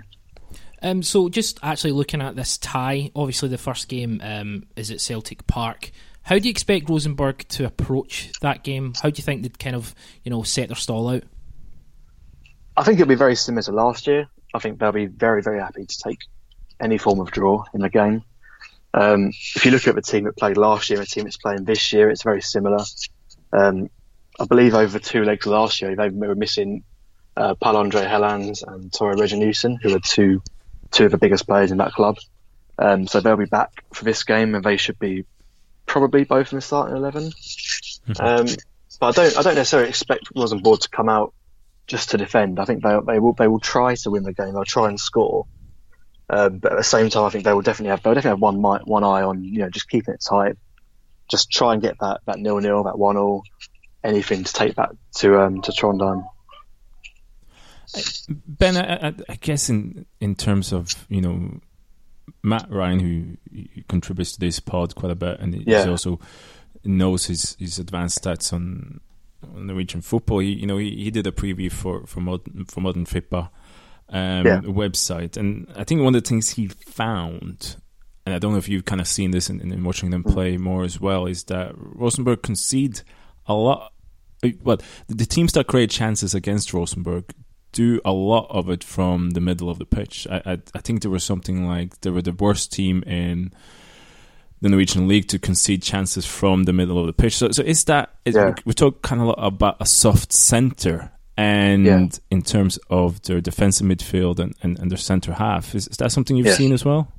Um, so, just actually looking at this tie, obviously the first game um, is at Celtic Park. How do you expect Rosenborg to approach that game? How do you think they'd kind of you know set their stall out? I think it'll be very similar to last year. I think they'll be very, very happy to take any form of draw in the game. Um, if you look at the team that played last year, and the team that's playing this year, it's very similar. Um, I believe over two legs last year, they were missing uh, Paul Andre Helland and Tore Reginiussen, who are two two of the biggest players in that club. Um, so they'll be back for this game, and they should be probably both in the starting 11 um, but I don't I don't necessarily expect Rosenborg to come out just to defend. I think they they will they will try to win the game. They'll try and score. Um, but at the same time, I think they will definitely have they'll definitely have one one eye on you know just keeping it tight, just try and get that that nil nil, that one all, anything to take back to um to Trondheim. Ben, I, I, I guess in in terms of you know Matt Ryan, who, who contributes to this pod quite a bit, and he also knows his, his advanced stats on on Norwegian football. He, you know, he, he did a preview for for modern for modern Fippa um, Yeah. website, and I think one of the things he found, and I don't know if you've kind of seen this in, in watching them play more as well, is that Rosenborg concede a lot. Well, the, the teams that create chances against Rosenborg do a lot of it from the middle of the pitch. I, I, I think there was something like they were the worst team in the Norwegian league to concede chances from the middle of the pitch. So, so is that is, Yeah. we talk kind of a lot about a soft center, and Yeah. in terms of their defensive midfield and, and, and their center half, is, is that something you've Yeah. seen as well?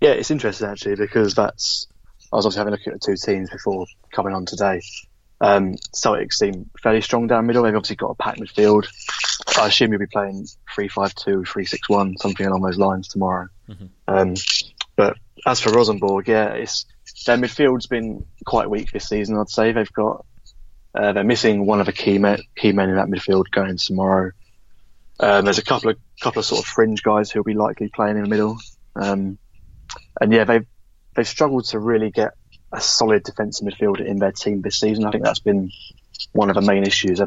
Yeah, it's interesting actually because that's I was obviously having a look at the two teams before coming on today. Um, Celtic seem fairly strong down middle. They've obviously got a packed midfield. I assume you'll be playing 3-5-2, 3-6-1, something along those lines tomorrow. Um, but as for Rosenborg, yeah, it's their midfield's been quite weak this season. I'd say they've got uh, they're missing one of the key men, key men in that midfield going tomorrow. Um, there's a couple of couple of sort of fringe guys who'll be likely playing in the middle. Um, and yeah, they've they've struggled to really get a solid defensive midfielder in their team this season. I think that's been one of the main issues.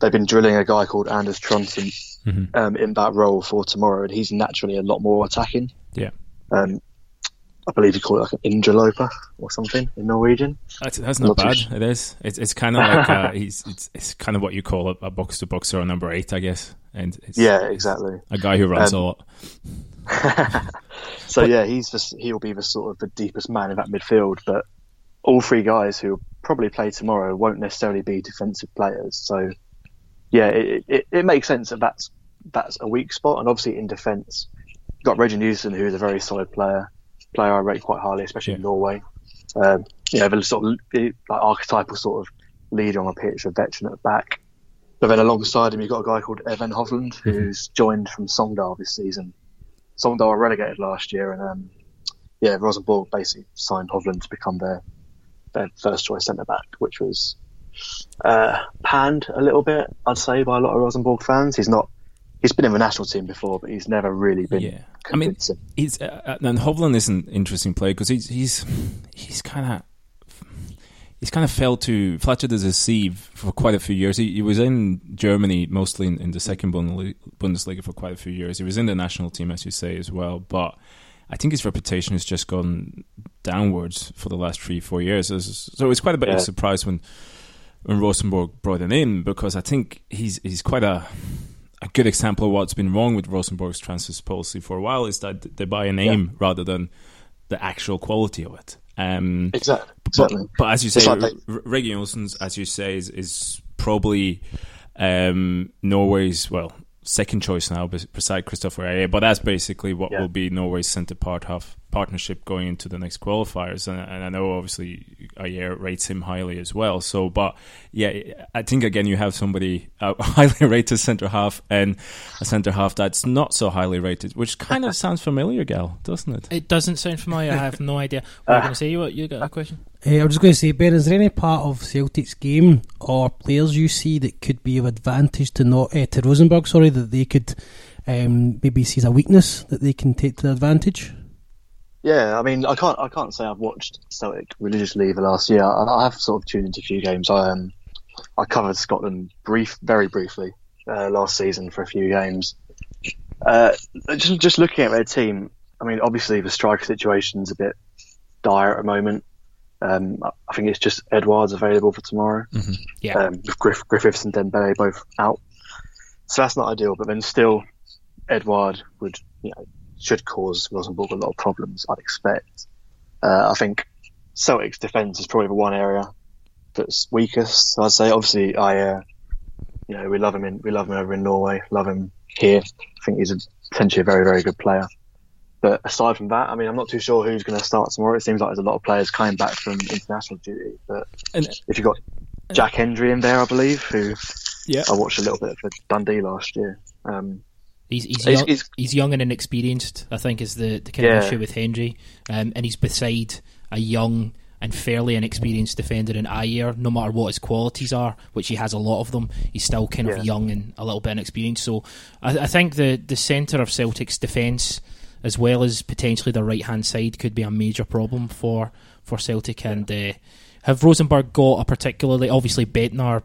They've, been drilling a guy called Anders Trondsen Mhm. um, in that role for tomorrow, and he's naturally a lot more attacking. Yeah. Um, I believe you call it like an interloper or something in Norwegian. That's, that's not Not bad. sh- It is. It's it's kind of like uh, he's it's, it's kind of what you call a, a box to boxer on number eight, I guess. And it's, Yeah, exactly. A guy who runs Um, a lot. So yeah, he's the, he'll be the sort of the deepest man in that midfield. But all three guys who probably play tomorrow won't necessarily be defensive players. So yeah, it, it, it makes sense that that's that's a weak spot. And obviously in defence, you've got Reginiussen, who is a very solid player, player I rate quite highly, especially in Norway. Um, you know, the sort of the, like archetypal sort of leader on a pitch, a veteran at the back. But then alongside him, you've got a guy called Even Hovland, who's joined from Sogndal this season. Sogndal were relegated last year, and um, yeah, Rosenborg basically signed Hovland to become their their first choice centre back, which was uh, panned a little bit, I'd say, by a lot of Rosenborg fans. He's not. He's been in the national team before, but he's never really been Yeah. I mean, he's uh, uh, and Hovland is an interesting player because he's he's he's kind of he's kind of fell to flattered as a sieve for quite a few years. He, he was in Germany mostly in, in the second Bundesliga, for quite a few years. He was in the national team, as you say, as well. But I think his reputation has just gone downwards for the last three four years. So it's- So it's quite a bit of a surprise when when Rosenborg brought him in because I think he's he's quite a a good example of what's been wrong with Rosenborg's transfers policy for a while is that they buy a name rather than the actual quality of it. Um, Exactly. But, but as you say, It's like R- Reginiussen's, as you say, is, is probably um, Norway's well second choice now, beside Kristoffer Ajer. But that's basically what Yeah. will be Norway's centre part half partnership going into the next qualifiers. And, and I know obviously Aye rates him highly as well. So, but yeah, I think again you have somebody a highly rated centre half and a centre half that's not so highly rated, which kind of sounds familiar, Gal, doesn't it? It doesn't sound familiar. I have no idea. What are you going to say? You, you got a question? Uh, I was just going to say, Ben, is there any part of Celtic's game or players you see that could be of advantage to not uh, to Rosenborg? Sorry, that they could um, maybe see as a weakness that they can take to their advantage. Yeah, I mean, I can't, I can't say I've watched Celtic religiously the last year. I, I have sort of tuned into a few games. I um, I covered Scotland brief, very briefly uh, last season for a few games. Uh, just, just looking at their team, I mean, obviously the striker situation's a bit dire at the moment. Um, I think it's just Edouard available for tomorrow. Mm-hmm. Yeah. Um, Griff, Griffiths and Dembele both out, so that's not ideal. But then still, Edouard would you know should cause Rosenborg a lot of problems. I'd expect. Uh, I think Celtic's defence is probably the one area that's weakest. I'd say obviously I, uh, you know, we love him in we love him over in Norway, love him here. I think he's a, potentially a very very good player. But aside from that, I mean, I'm not too sure who's going to start tomorrow. It seems like there's a lot of players coming back from international duty. But And if you've got Jack Hendry in there, I believe, who yeah, I watched a little bit for Dundee last year. Um, He's he's He's- young, he's- he's young and inexperienced. I think is the, the kind Yeah. of issue with Hendry, um, and he's beside a young and fairly inexperienced defender in Ajer. No matter what his qualities are, which he has a lot of them, he's still kind of young and a little bit inexperienced. So I, I think the the centre of Celtic's defence, as well as potentially the right hand side, could be a major problem for for Celtic. And uh, have Rosenborg got a particularly obviously Bendtner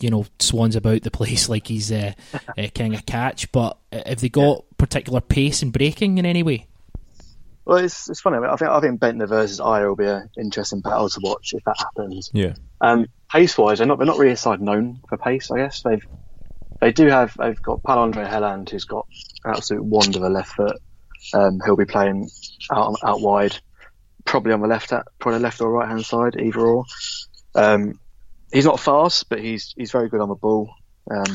you know, swans about the place like he's uh, uh, king of catch. But uh, have they got particular pace and breaking in any way? well, it's it's funny. I think I think Bendtner versus Ajer will be an interesting battle to watch if that happens. yeah. Um, pace wise, they're not they're not really a side known for pace. I guess they've they do have they've got Pal Andre Helland who's got an absolute wand of a left foot. Um, he'll be playing out out wide, probably on the left probably left or right hand side, either or. Um, he's not fast, but he's he's very good on the ball. Um,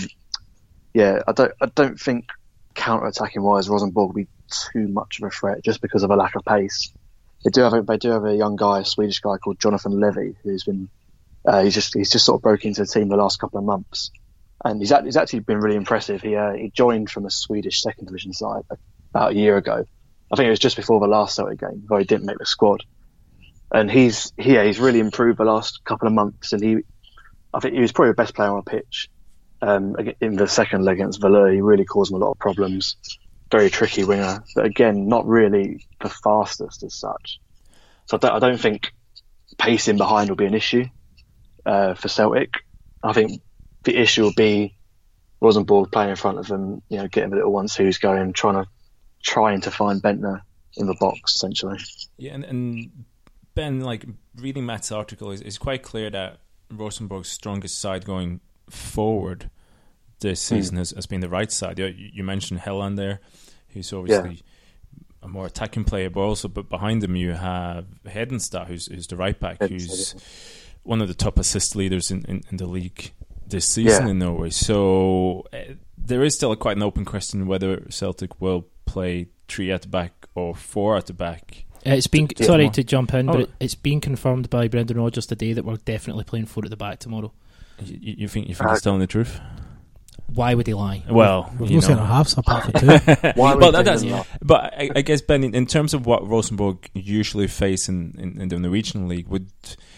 yeah, I don't I don't think counter attacking wise Rosenborg will be too much of a threat just because of a lack of pace. They do have a, they do have a young guy, a Swedish guy called Jonathan Levi, who's been uh, he's just he's just sort of broke into the team the last couple of months, and he's, he's actually been really impressive. He uh, he joined from a Swedish second division side about a year ago. I think it was just before the last Celtic game, where he didn't make the squad. And he's yeah he's really improved the last couple of months, and he I think he was probably the best player on the pitch. Um, in the second leg against Valur, he really caused him a lot of problems. Very tricky winger, but again, not really the fastest as such. So I don't, I don't think pacing behind will be an issue uh, for Celtic. I think the issue will be Rosenborg playing in front of them, you know, getting the little ones who's going, trying to trying to find Bendtner in the box essentially. Yeah, and, and Ben, like reading Matt's article, is it's quite clear that Rosenborg's strongest side going forward this Hmm. season has, has been the right side. You, you mentioned Helland there, who's obviously a more attacking player, but also but behind him you have Hedenstad, who's, who's the right back, who's one of the top assist leaders in, in, in the league this season Yeah. in Norway. So uh, there is still quite an open question whether Celtic will play three at the back or four at the back. Uh, It's been Yeah. sorry to jump in, but Oh. it, it's been confirmed by Brendan Rodgers today that we're definitely playing four at the back tomorrow. You, you think you think Uh, he's telling the truth? Why would he lie? Well, We've you no know. centre halves apart from two. Why would well, he that, do that's, that? but I, I guess Ben, in, in terms of what Rosenborg usually face in, in, in the Norwegian league, would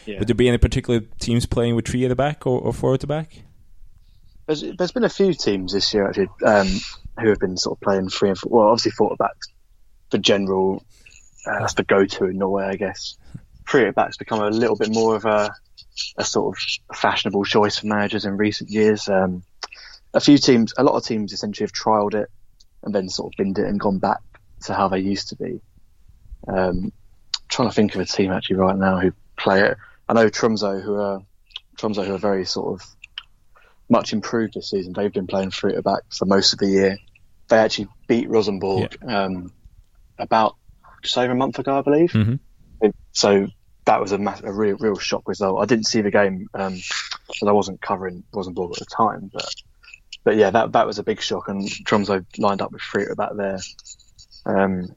Yeah. would there be any particular teams playing with three at the back or, or four at the back? There's, there's been a few teams this year actually um, who have been sort of playing three and four. Well, obviously quarterbacks, the general, uh, that's the go-to in Norway, I guess. Three at backs become a little bit more of a, a sort of fashionable choice for managers in recent years. Um, a few teams, a lot of teams essentially have trialled it and then sort of binned it and gone back to how they used to be. Um, trying to think of a team actually right now who play it. I know Tromso, who are Tromso, who are very sort of much improved this season. They've been playing three at back for most of the year. They actually beat Rosenborg um, about just over a month ago, I believe. Mhm. It- So that was a, mass- a real, real shock result. I didn't see the game um, because I wasn't covering Rosenborg at the time, but but yeah, that that was a big shock. And Tromso lined up with three at back there. Um,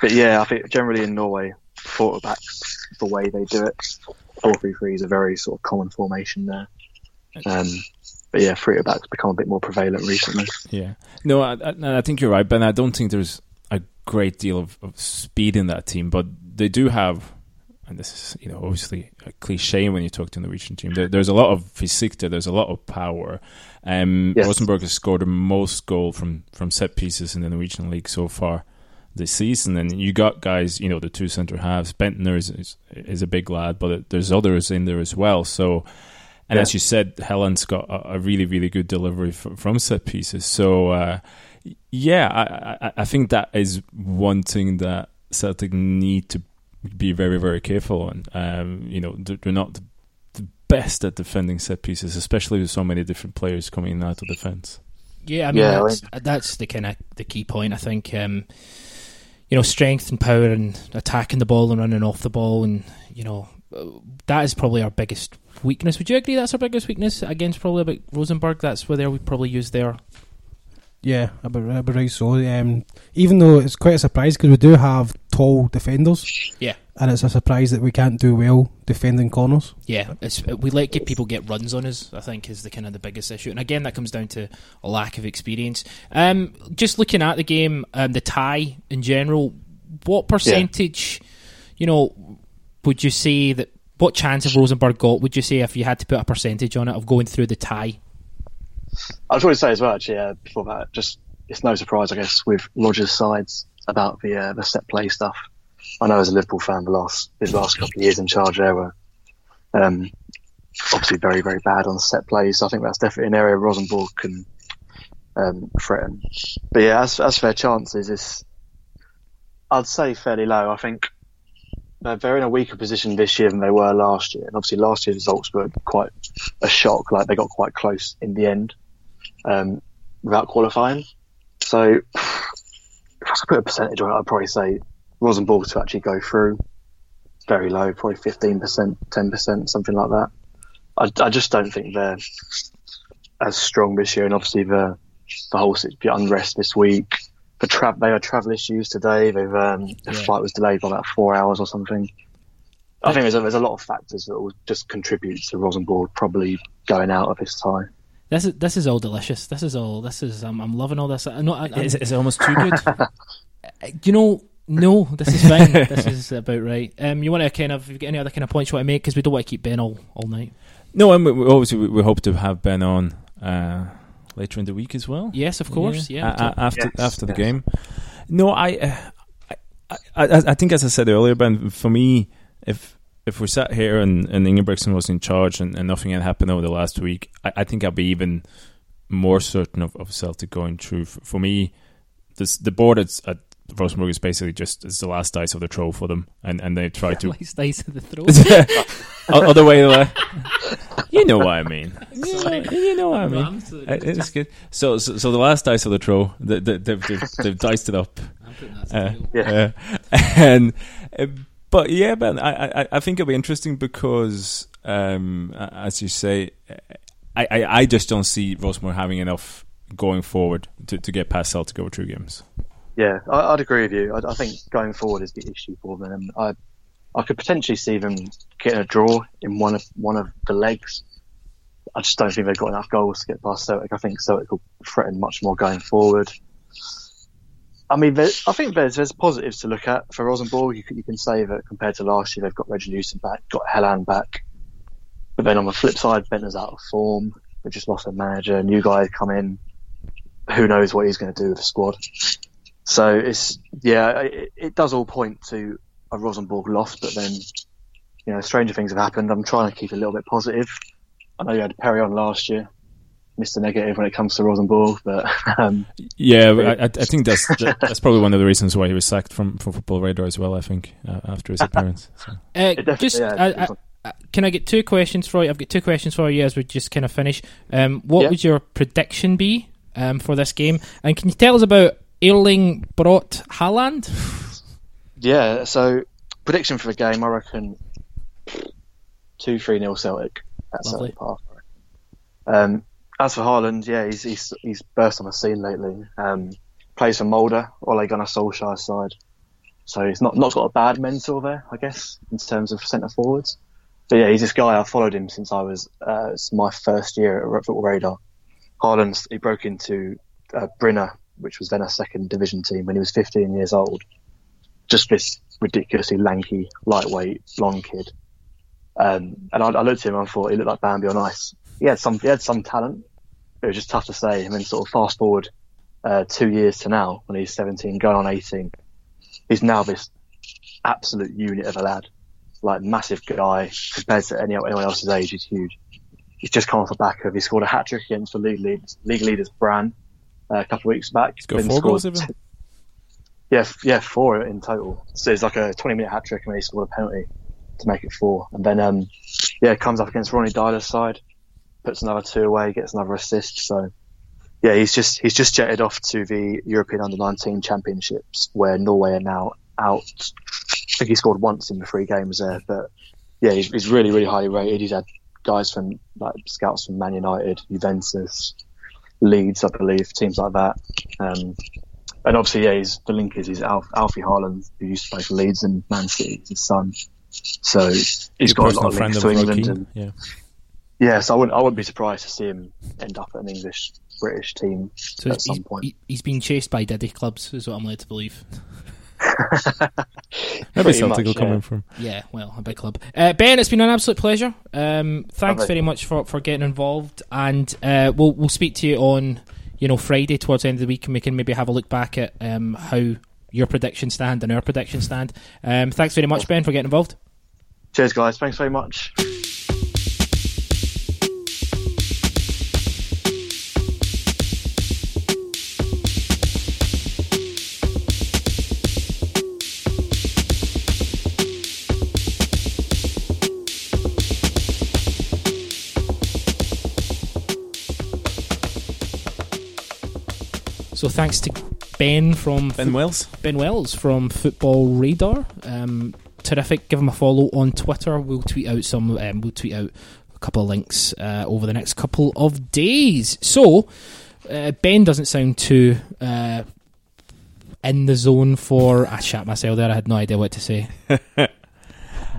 but yeah, I think generally in Norway, four at backs the way they do it. Four three three is a very sort of common formation there. Um, but yeah, three at backs become a bit more prevalent recently. Yeah. No, I, I, I think you're right, Ben. I don't think there's a great deal of, of speed in that team, but they do have, and this is you know obviously a cliche when you talk to the Norwegian team. There, there's a lot of physique there. There's a lot of power. Um, Yes. Rosenborg has scored the most goal from from set pieces in the Norwegian league so far this season, and you got guys, you know, the two centre halves. Bendtner is, is is a big lad, but there's others in there as well. So. And Yeah. as you said, Helland's got a, a really, really good delivery from, from set pieces. So, uh, yeah, I, I, I think that is one thing that Celtic need to be very very careful on. Um, you know, they're, they're not the, the best at defending set pieces, especially with so many different players coming in and out of defense. Yeah, I mean Yeah, that's, that's the kind of the key point. I think um, you know strength and power and attacking the ball and running off the ball, and you know that is probably our biggest weakness. Would you agree that's our biggest weakness against probably about Rosenborg? That's where they we probably use their Yeah, about, about right so. Um, even though it's quite a surprise because we do have tall defenders. Yeah. And it's a surprise that we can't do well defending corners. Yeah, it's, we let get people get runs on us. I think is the kind of the biggest issue, and again that comes down to a lack of experience. Um, just looking at the game, um, the tie in general, what percentage, you know, would you say that? What chance have Rosenborg got? Would you say if you had to put a percentage on it of going through the tie? I was going to say as well, actually, uh, before that, just it's no surprise, I guess, with Rodgers' sides about the uh, the set play stuff. I know as a Liverpool fan, the last his last couple of years in charge there were um, obviously very very bad on set plays. So I think that's definitely an area Rosenborg can um, threaten. But yeah, as as for chances, it's I'd say fairly low. I think they're in a weaker position this year than they were last year, and obviously last year's results were quite a shock. Like they got quite close in the end um, without qualifying. So if I put a percentage on it, I'd probably say Rosenborg to actually go through very low, probably fifteen percent, ten percent, something like that. I, I just don't think they're as strong this year, and obviously the the whole the unrest this week. The tra- they had travel issues today. They've um, the Yeah. flight was delayed by about four hours or something. I think there's a, there's a lot of factors that will just contribute to Rosenborg probably going out of his tie. This is this is all delicious. This is all. This is. I'm, I'm loving all this. I, no, I, I, Is, is it almost too good? you know, no, this is fine. this is about right. Um, you want to kind of have you got any other kind of points you want to make because we don't want to keep Ben all all night. no, and we, we, obviously we, we hope to have Ben on uh, later in the week as well. Yes, of course. Yeah. A- a- after Yes, after the yes. game. No, I, uh, I, I, I think as I said earlier, Ben. For me, if if we sat here and, and Ingebrigtsen was in charge and, and nothing had happened over the last week, I, I think I'd be even more certain of, of Celtic going through. For, for me, this the board at, at Rosenborg is basically just it's the last dice of the throw for them, and, and they try to Nice, nice in the throat. O- other way. Uh, you know what I mean. You know, you know what I mean. Uh, It's good. So, so, so the last dice of the throw, they, they, they've, they've, they've diced it up, uh, Yeah. uh, and uh, but yeah, Ben, I, I, I think it'll be interesting because, um, as you say, I, I, I just don't see Rosenborg having enough going forward to, to get past Celtic over two games. Yeah, I, I'd agree with you. I, I think going forward is the issue for them. I, I could potentially see them getting a draw in one of one of the legs. I just don't think they've got enough goals to get past Celtic. I think Celtic will threaten much more going forward. I mean, there, I think there's there's positives to look at for Rosenborg. You can, you can say that compared to last year, they've got Reginiussen back, got Helland back. But then on the flip side, Bendtner's out of form. They just lost a manager. New guy come in. Who knows what he's going to do with the squad? So it's yeah, it, it does all point to a Rosenborg loss, but then you know stranger things have happened. I'm trying to keep it a little bit positive. I know you had Perry on last year, Mr. Negative when it comes to Rosenborg, but um, Yeah, I, I I think that's that's probably one of the reasons why he was sacked from, from Football Radar as well. I think uh, after his appearance. So. Uh, just, yeah, I, I, I- can I get two questions for you? I've got two questions for you as we just kind of finish. Um, what Yeah. would your prediction be um, for this game? And can you tell us about Erling Braut Haaland? yeah. So prediction for the game, I reckon two three nil Celtic at Lovely. Celtic Park. Um, as for Haaland, yeah, he's he's he's burst on the scene lately. Um, plays for Molde, Ole Gunnar Solskjaer's side. So he's not not got a bad mentor there, I guess, in terms of centre forwards. But yeah, he's this guy. I followed him since I was uh, it's my first year at Football Radar. Haaland, he broke into uh, Bryne, which was then a second division team when he was 15 years old. Just this ridiculously lanky, lightweight, blonde kid. Um, and I, I looked at him and thought he looked like Bambi on ice. He had some, he had some talent. It was just tough to say. I mean, sort of fast forward uh, two years to now, when he's 17, going on 18, he's now this absolute unit of a lad. Like massive guy compared to any, anyone else's age. He's huge. He's just come off the back of. He scored a hat trick against the league leaders, league leaders Brann a couple of weeks back. He's got four scored goals, even? t- Yeah, yeah, four in total. So it's like a 20 minute hat trick and he scored a penalty to make it four. And then, um, yeah, comes up against Ronny Deila's side, puts another two away, gets another assist. So, yeah, he's just he's just jetted off to the European Under 19 Championships where Norway are now out. I think he scored once in the three games there, but yeah, he's, he's really really highly rated. He's had guys from like scouts from Man United, Juventus, Leeds, I believe, teams like that. Um, and obviously, yeah, he's, the link is he's Alf, Alfie Haaland, who used to play for Leeds and Man City, his son. So he's Your got a lot of friend links of to England. Rocky. And, Yeah. yeah, so I wouldn't, I wouldn't be surprised to see him end up at an English British team So at he's, some point. he- he's been chased by Diddy clubs, is what I'm led to believe. Maybe Pretty Celtic will much, come yeah. in from. Yeah, well, a big club. Uh, ben, it's been an absolute pleasure. Um, thanks Lovely. very much for, for getting involved, and uh, we'll we'll speak to you on you know Friday towards the end of the week, and we can maybe have a look back at um, how your predictions stand and our predictions stand. Um, thanks very much, Ben, for getting involved. Cheers, guys. Thanks very much. So thanks to Ben from Ben Wells. Ben Wells from Football Radar. Um, terrific. Give him a follow on Twitter. We'll tweet out some. Um, we'll tweet out a couple of links uh, over the next couple of days. So uh, Ben doesn't sound too uh, in the zone for. I shat myself there. I had no idea what to say. I-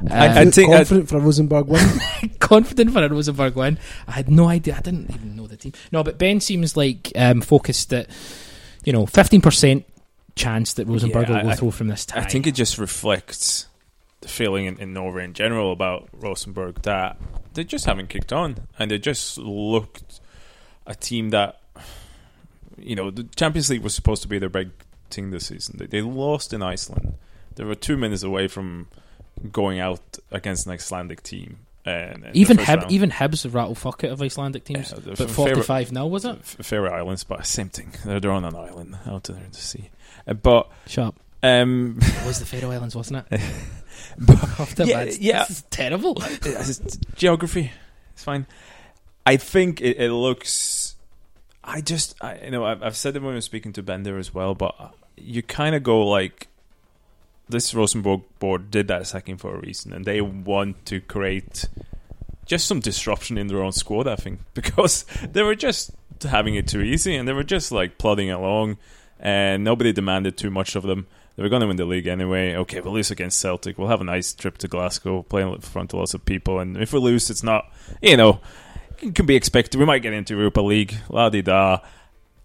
Uh, I think- confident for a Rosenborg win. confident for a Rosenborg win. I had no idea. I didn't even know the team. No, but Ben seems like um, focused that you know fifteen percent chance that Rosenborg Yeah, will go I- through from this tie. I think it just reflects the feeling in, in Norway in general about Rosenborg that they just haven't kicked on and they just looked a team that you know the Champions League was supposed to be their big thing this season. They, they lost in Iceland. They were two minutes away from going out against an Icelandic team. And, and even first round. even Hibs rattle fuck it of Icelandic teams. Yeah, but forty five now was it? Faroe Islands, but same thing. They're, they're on an island out there in the sea. Uh, but sharp. um, It was the Faroe Islands, wasn't it? but Yeah, yeah. This is terrible. it's geography. It's fine. I think it, it looks. I just, I, you know, I've, I've said it when I was speaking to Bender as well, but uh, you kind of go like, this Rosenborg board did that sacking for a reason, and they want to create just some disruption in their own squad. I think because they were just having it too easy, and they were just like plodding along, and nobody demanded too much of them. They were going to win the league anyway. Okay, we'll lose against Celtic. We'll have a nice trip to Glasgow, play in front of lots of people, and if we lose, it's not, you know, it can be expected. We might get into Europa League, la di da.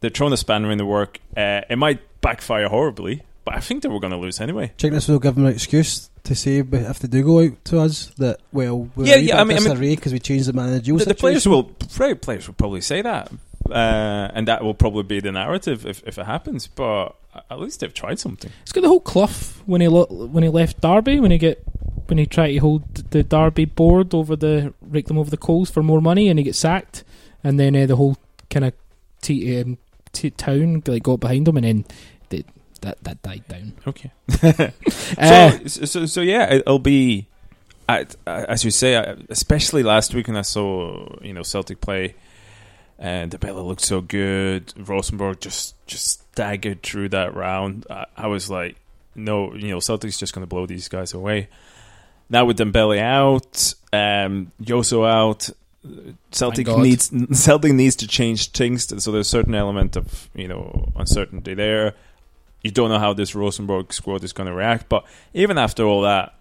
They're throwing a spanner in the work. Uh, it might backfire horribly, but I think they were going to lose anyway. Do you think this will give them an excuse to say if they do go out to us that well we're Yeah, a wee yeah, bit I mean- I mean- because we changed the managerial The, the players situation? will, play- players will probably say that, uh, and that will probably be the narrative if, if it happens. But at least they've tried something. It's got the whole Clough when he lo- when he left Derby when he get when he tried to hold the Derby board over the rake them over the coals for more money and he gets sacked and then uh, the whole kind of t- um, t- town like got behind him and then they, that that died down. Okay. Uh, so, so, so yeah, it'll be, I- I- as you say, I- especially last week when I saw you know Celtic play, and Dembele looked so good. Rosenborg just just staggered through that round. I, I was like, no, you know, Celtic's just going to blow these guys away. Now with Dembele out, um, Jozo out, Celtic needs Celtic needs to change things. So there's a certain element of you know uncertainty there. You don't know how this Rosenborg squad is going to react, but even after all that,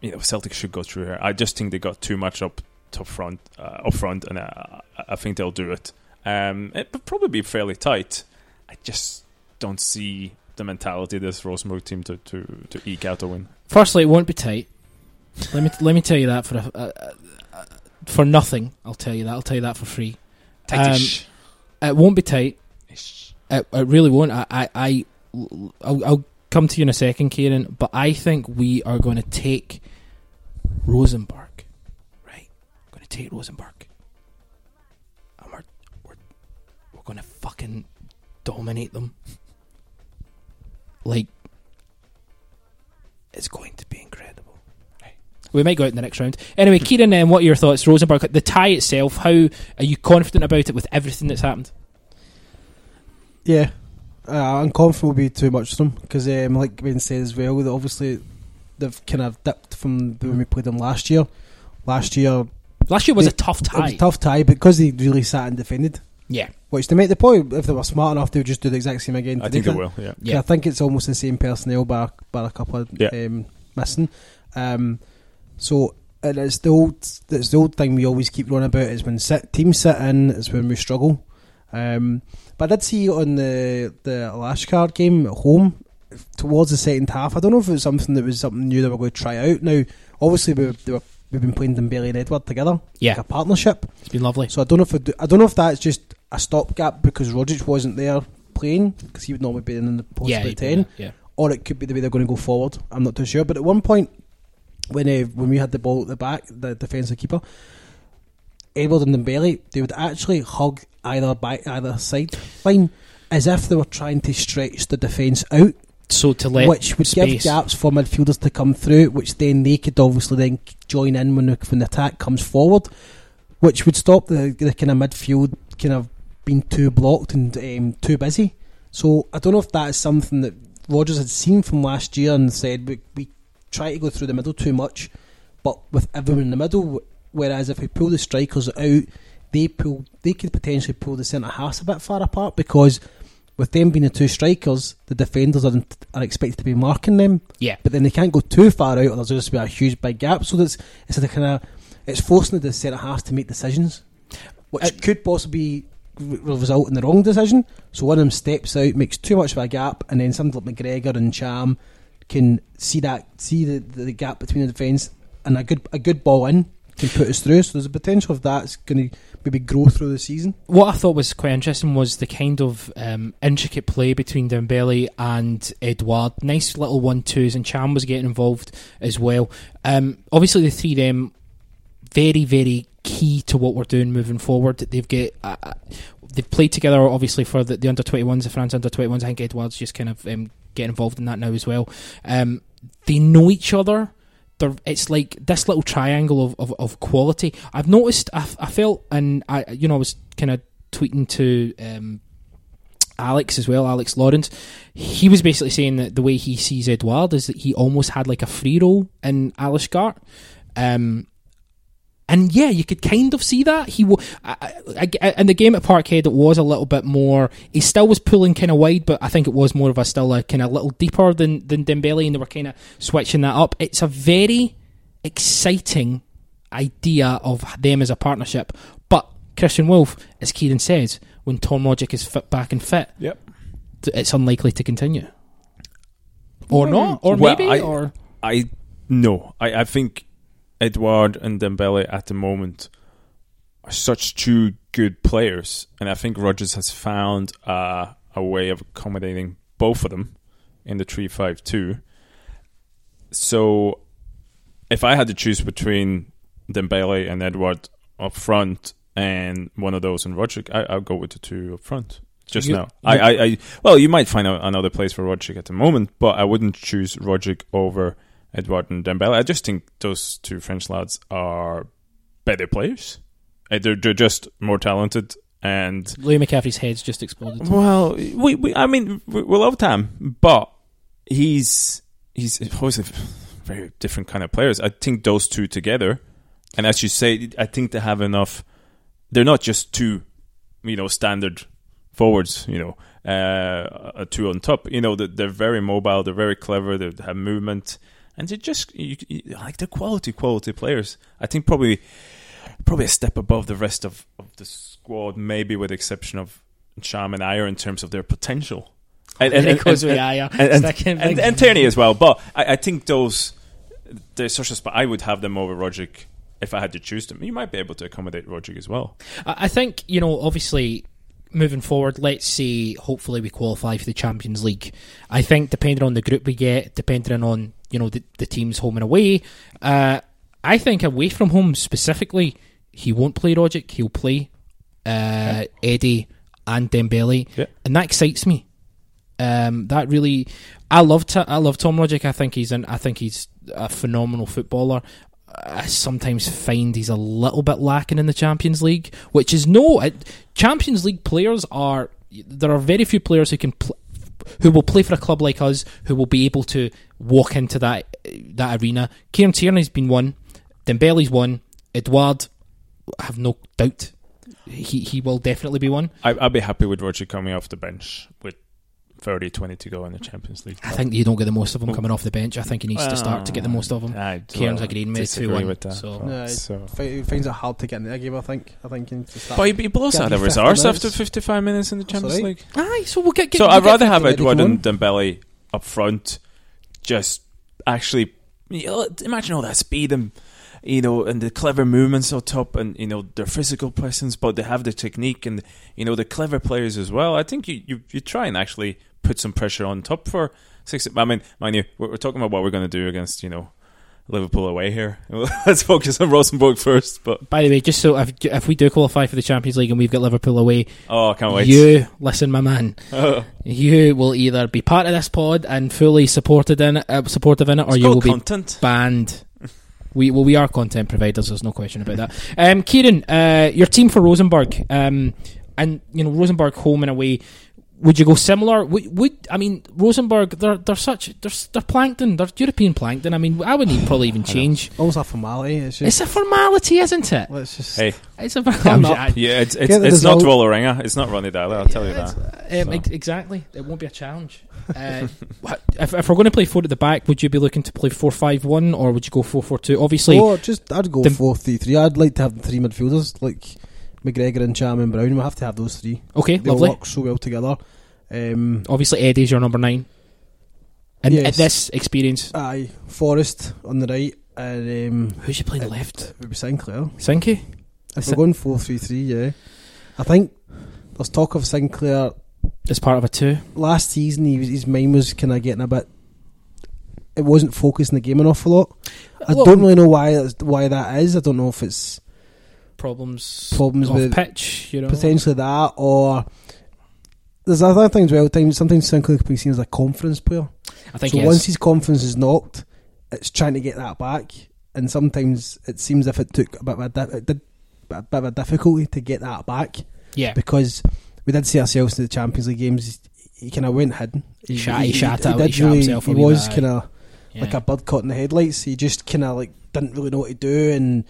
you know Celtic should go through here. I just think they got too much up top front, uh, up front, and uh, I think they'll do it. Um, it would probably be fairly tight. I just don't see the mentality of this Rosenborg team to, to, to eke out a win. firstly, it won't be tight. Let me let me tell you that for a, a, a, for nothing. I'll tell you that. I'll tell you that for free. Tightish. It won't be tight. It, it really won't. I, I, I I'll, I'll come to you in a second, Ciaran. But I think we are going to take Rosenborg. Right, we're going to take Rosenborg, and we're we're, we're going to fucking dominate them. like it's going to be incredible. We might go out in the next round. Anyway, Ciaran, um, what are your thoughts? Rosenborg, the tie itself. How are you confident about it with everything that's happened? Yeah, uh, I'm confident will be too much for them because, um, like Ben said as well, that obviously they've kind of dipped from when we played them last year. Last year, Last year was They- a tough it was tie. a tough tie because they really sat and defended. Yeah, Which to make the point if they were smart enough, they would just do the exact same again. I think they will. Yeah. yeah. I think it's almost the same personnel, bar, bar a couple of Yeah. um, missing. Um, so and it's the old, it's the old thing we always keep running about is when sit, teams sit in is when we struggle. Um, but I did see on the the Alashkert game at home towards the second half. I don't know if it was something that was something new that we're going to try out. Now, obviously we they were, we've been playing Dembele and Edouard together, Yeah. like a partnership. It's been lovely. So I don't know if I, do, I don't know if that's just a stopgap because Rogic wasn't there playing because he would normally be in the post yeah, by ten Yeah, or it could be the way they're going to go forward. I'm not too sure. But at one point, when uh, when we had the ball at the back, the defensive keeper, Edouard and Dembele, they would actually hug either back either side line as if they were trying to stretch the defence out, so to let which would give gaps for midfielders to come through, which then they could obviously then join in when the, when the attack comes forward, which would stop the, the kind of midfield kind of being too blocked and um, too busy. So I don't know if that is something that Rodgers had seen from last year and said we, we try to go through the middle too much, but with everyone in the middle. Whereas if we pull the strikers out, they pull they could potentially pull the centre halves a bit far apart because with them being the two strikers, the defenders are, are expected to be marking them Yeah, but then they can't go too far out, or there's just be a huge big gap. So that's it's a kind of it's forcing the centre halves to make decisions, which Uh, could possibly result in the wrong decision. So one of them steps out, makes too much of a gap, and then something like McGregor and Ntcham can see that see the, the gap between the defence, and a good a good ball in can put us through. So there's a potential of that's going to maybe grow through the season. what I thought was quite interesting was the kind of um, intricate play between Dembele and Edouard. Nice little one twos, and Ntcham was getting involved as well. Um, obviously, the three of them very very key to what we're doing moving forward. They've get uh, uh, they've played together obviously for the, the under twenty ones, the France under twenty ones. I think Edouard's just kind of um, getting involved in that now as well. Um, they know each other. It's like this little triangle of, of, of quality. I've noticed. I, I felt, and I, you know, I was kind of tweeting to um, Alex as well, Alex Lawrence. He was basically saying that the way he sees Edouard is that he almost had like a free role in Alashkert. Um, and yeah, you could kind of see that he. W- I, I, I- in the game at Parkhead, it was a little bit more. He still was pulling kind of wide, but I think it was more of a still a kind of a little deeper than than Dembele, and they were kind of switching that up. It's a very exciting idea of them as a partnership. But Christian Wulff, as Ciaran says, when Tom Rogic is fit back and fit, Yep. it's unlikely to continue. Or not, or Well, maybe, I- or I no. I, I think Edouard and Dembele at the moment are such two good players, and I think Rodgers has found uh, a way of accommodating both of them in the three-five-two. So, if I had to choose between Dembele and Edouard up front, and one of those in Rogic, I, I'll go with the two up front. Just You- now, I, I, I, well, you might find another place for Rogic at the moment, but I wouldn't choose Rogic over Edouard and Dembele. I just think those two French lads are better players. Uh, They're, they're just more talented, and Louis McCaffrey's head's just exploded. well, we, we I mean, we, we love Tam, but he's he's obviously very different kind of players. I think those two together, and as you say, I think they have enough. They're not just two, you know, standard forwards. You know, uh, a two on top. You know, they're very mobile. They're very clever. They have movement, and they're just you, you, like they're quality, quality players. I think probably probably a step above the rest of, of the squad, maybe with the exception of Ntcham and Ajer in terms of their potential. And, And it goes with Ajer. and, and, Second and, and Tierney as well. But I, I think those there's such a spot. I would have them over Rogic if I had to choose them. You might be able to accommodate Rogic as well. I think you know, obviously, moving forward, let's say hopefully we qualify for the Champions League. I think depending on the group we get, depending on you know the, the teams home and away, uh, I think away from home specifically, he won't play Rogic. He'll play uh, Eddie and Dembele, Yeah. and that excites me. Um, that really, I love I love Tom Rogic. I think he's an I think he's a phenomenal footballer. I sometimes find he's a little bit lacking in the Champions League, which is no it, Champions League players are. There are very few players who can pl- who will play for a club like us who will be able to walk into that that arena. Kieran Tierney's been one, Dembele's one, Edouard, I have no doubt he he will definitely be one. I, I'd be happy with Roger coming off the bench with 30, 20 to go in the Champions League. I think you don't get the most of them coming off the bench. I think he needs to start to get the most of them. I Ciaran's well, agreeing with two disagree one. with that, So but- No, so. He finds it hard to get in the game. I think. I think he needs to start. But he, he blows out me of his 50 arse minutes. after 55 minutes in the oh, Champions Sorry? League. aye, so we'll get. get So we'll I'd get rather have 50 Edouard come and Dembele up front. Just actually, you know, imagine all that speed and you know, and the clever movements on top, and you know their physical presence, but they have the technique and you know the clever players as well. I think you you, you try and actually put some pressure on top for six. I mean, mind you, we're, we're talking about what we're going to do against you know Liverpool away here. Let's focus on Rosenborg first. But By the way, just so if, if we do qualify for the Champions League and we've got Liverpool away, oh, I can't wait. you listen, my man. You will either be part of this pod and fully supported in it, uh, supportive in it, or It's you will called be banned. We well, we are content providers. There's no question about that. Um, Ciaran, uh, your team for Rosenborg, um, and you know Rosenborg home and away. Would you go similar? Would, would I mean Rosenborg? They're they're such they're they're plankton. They're European plankton. I mean, I wouldn't even probably even change. Almost a formality. It's just. It's a formality, isn't it? let's just. Hey, It's a Come I'm- up. I- yeah, it's it's, Get it's not result. Vålerenga. It's not Ronny Deila. I'll tell you that. Um, So. exactly. It won't be a challenge. Uh, if, if we're going to play four at the back, would you be looking to play four five one or would you go four four two? Obviously, Or just I'd go the- four three three. I'd like to have the three midfielders like McGregor and Ntcham and Brown. We have to have those three. okay, They lovely. work so well together. Um, Obviously, Eddie's your number nine. And Yes. at this experience, aye, Forrest on the right, and um, who's you playing it- left? it would be Sinclair. Sinky. Sin- we're going four three three, yeah. I think there's talk of Sinclair As part of a two. last season. He was, his mind was kind of getting a bit. It wasn't focusing the game an awful lot. I Well, don't really know why why that is. I don't know if it's problems. Problems with- pitch. You know, potentially that or there's other things. Well, times sometimes Sinclair can be seen as a confidence player. I think so he once is. his confidence is knocked, it's trying to get that back, and sometimes it seems if it took a bit of a, di- it did a bit of a difficulty to get that back yeah, because we did see ourselves in the Champions League games. He kind of went hidden. He shat- he shat out- he did really. himself He was kind of yeah. like a bird caught in the headlights. He just kind of like didn't really know what to do and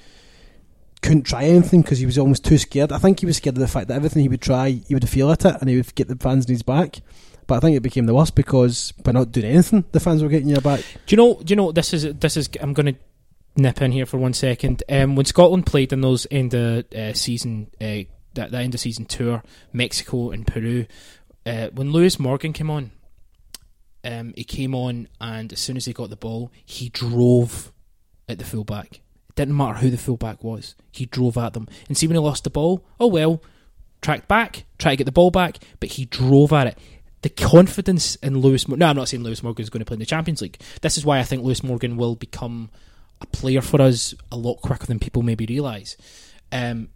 couldn't try anything because he was almost too scared. I think he was scared of the fact that everything he would try, he would feel at it and he would get the fans in his back. But I think it became the worst because by not doing anything, the fans were getting your back. Do you know? Do you know? This is this is. I'm going to nip in here for one second. Um, when Scotland played in those end of uh, season, uh, that, end of season tour, Mexico and Peru, uh, when Lewis Morgan came on, um, he came on and as soon as he got the ball, he drove at the fullback. Didn't matter who the fullback was. He drove at them. And see when he lost the ball, oh well, tracked back, try to get the ball back, but he drove at it. The confidence in Lewis. Mor- No, I'm not saying Lewis Morgan is going to play in the Champions League. This is why I think Lewis Morgan will become a player for us a lot quicker than people maybe realise. Um,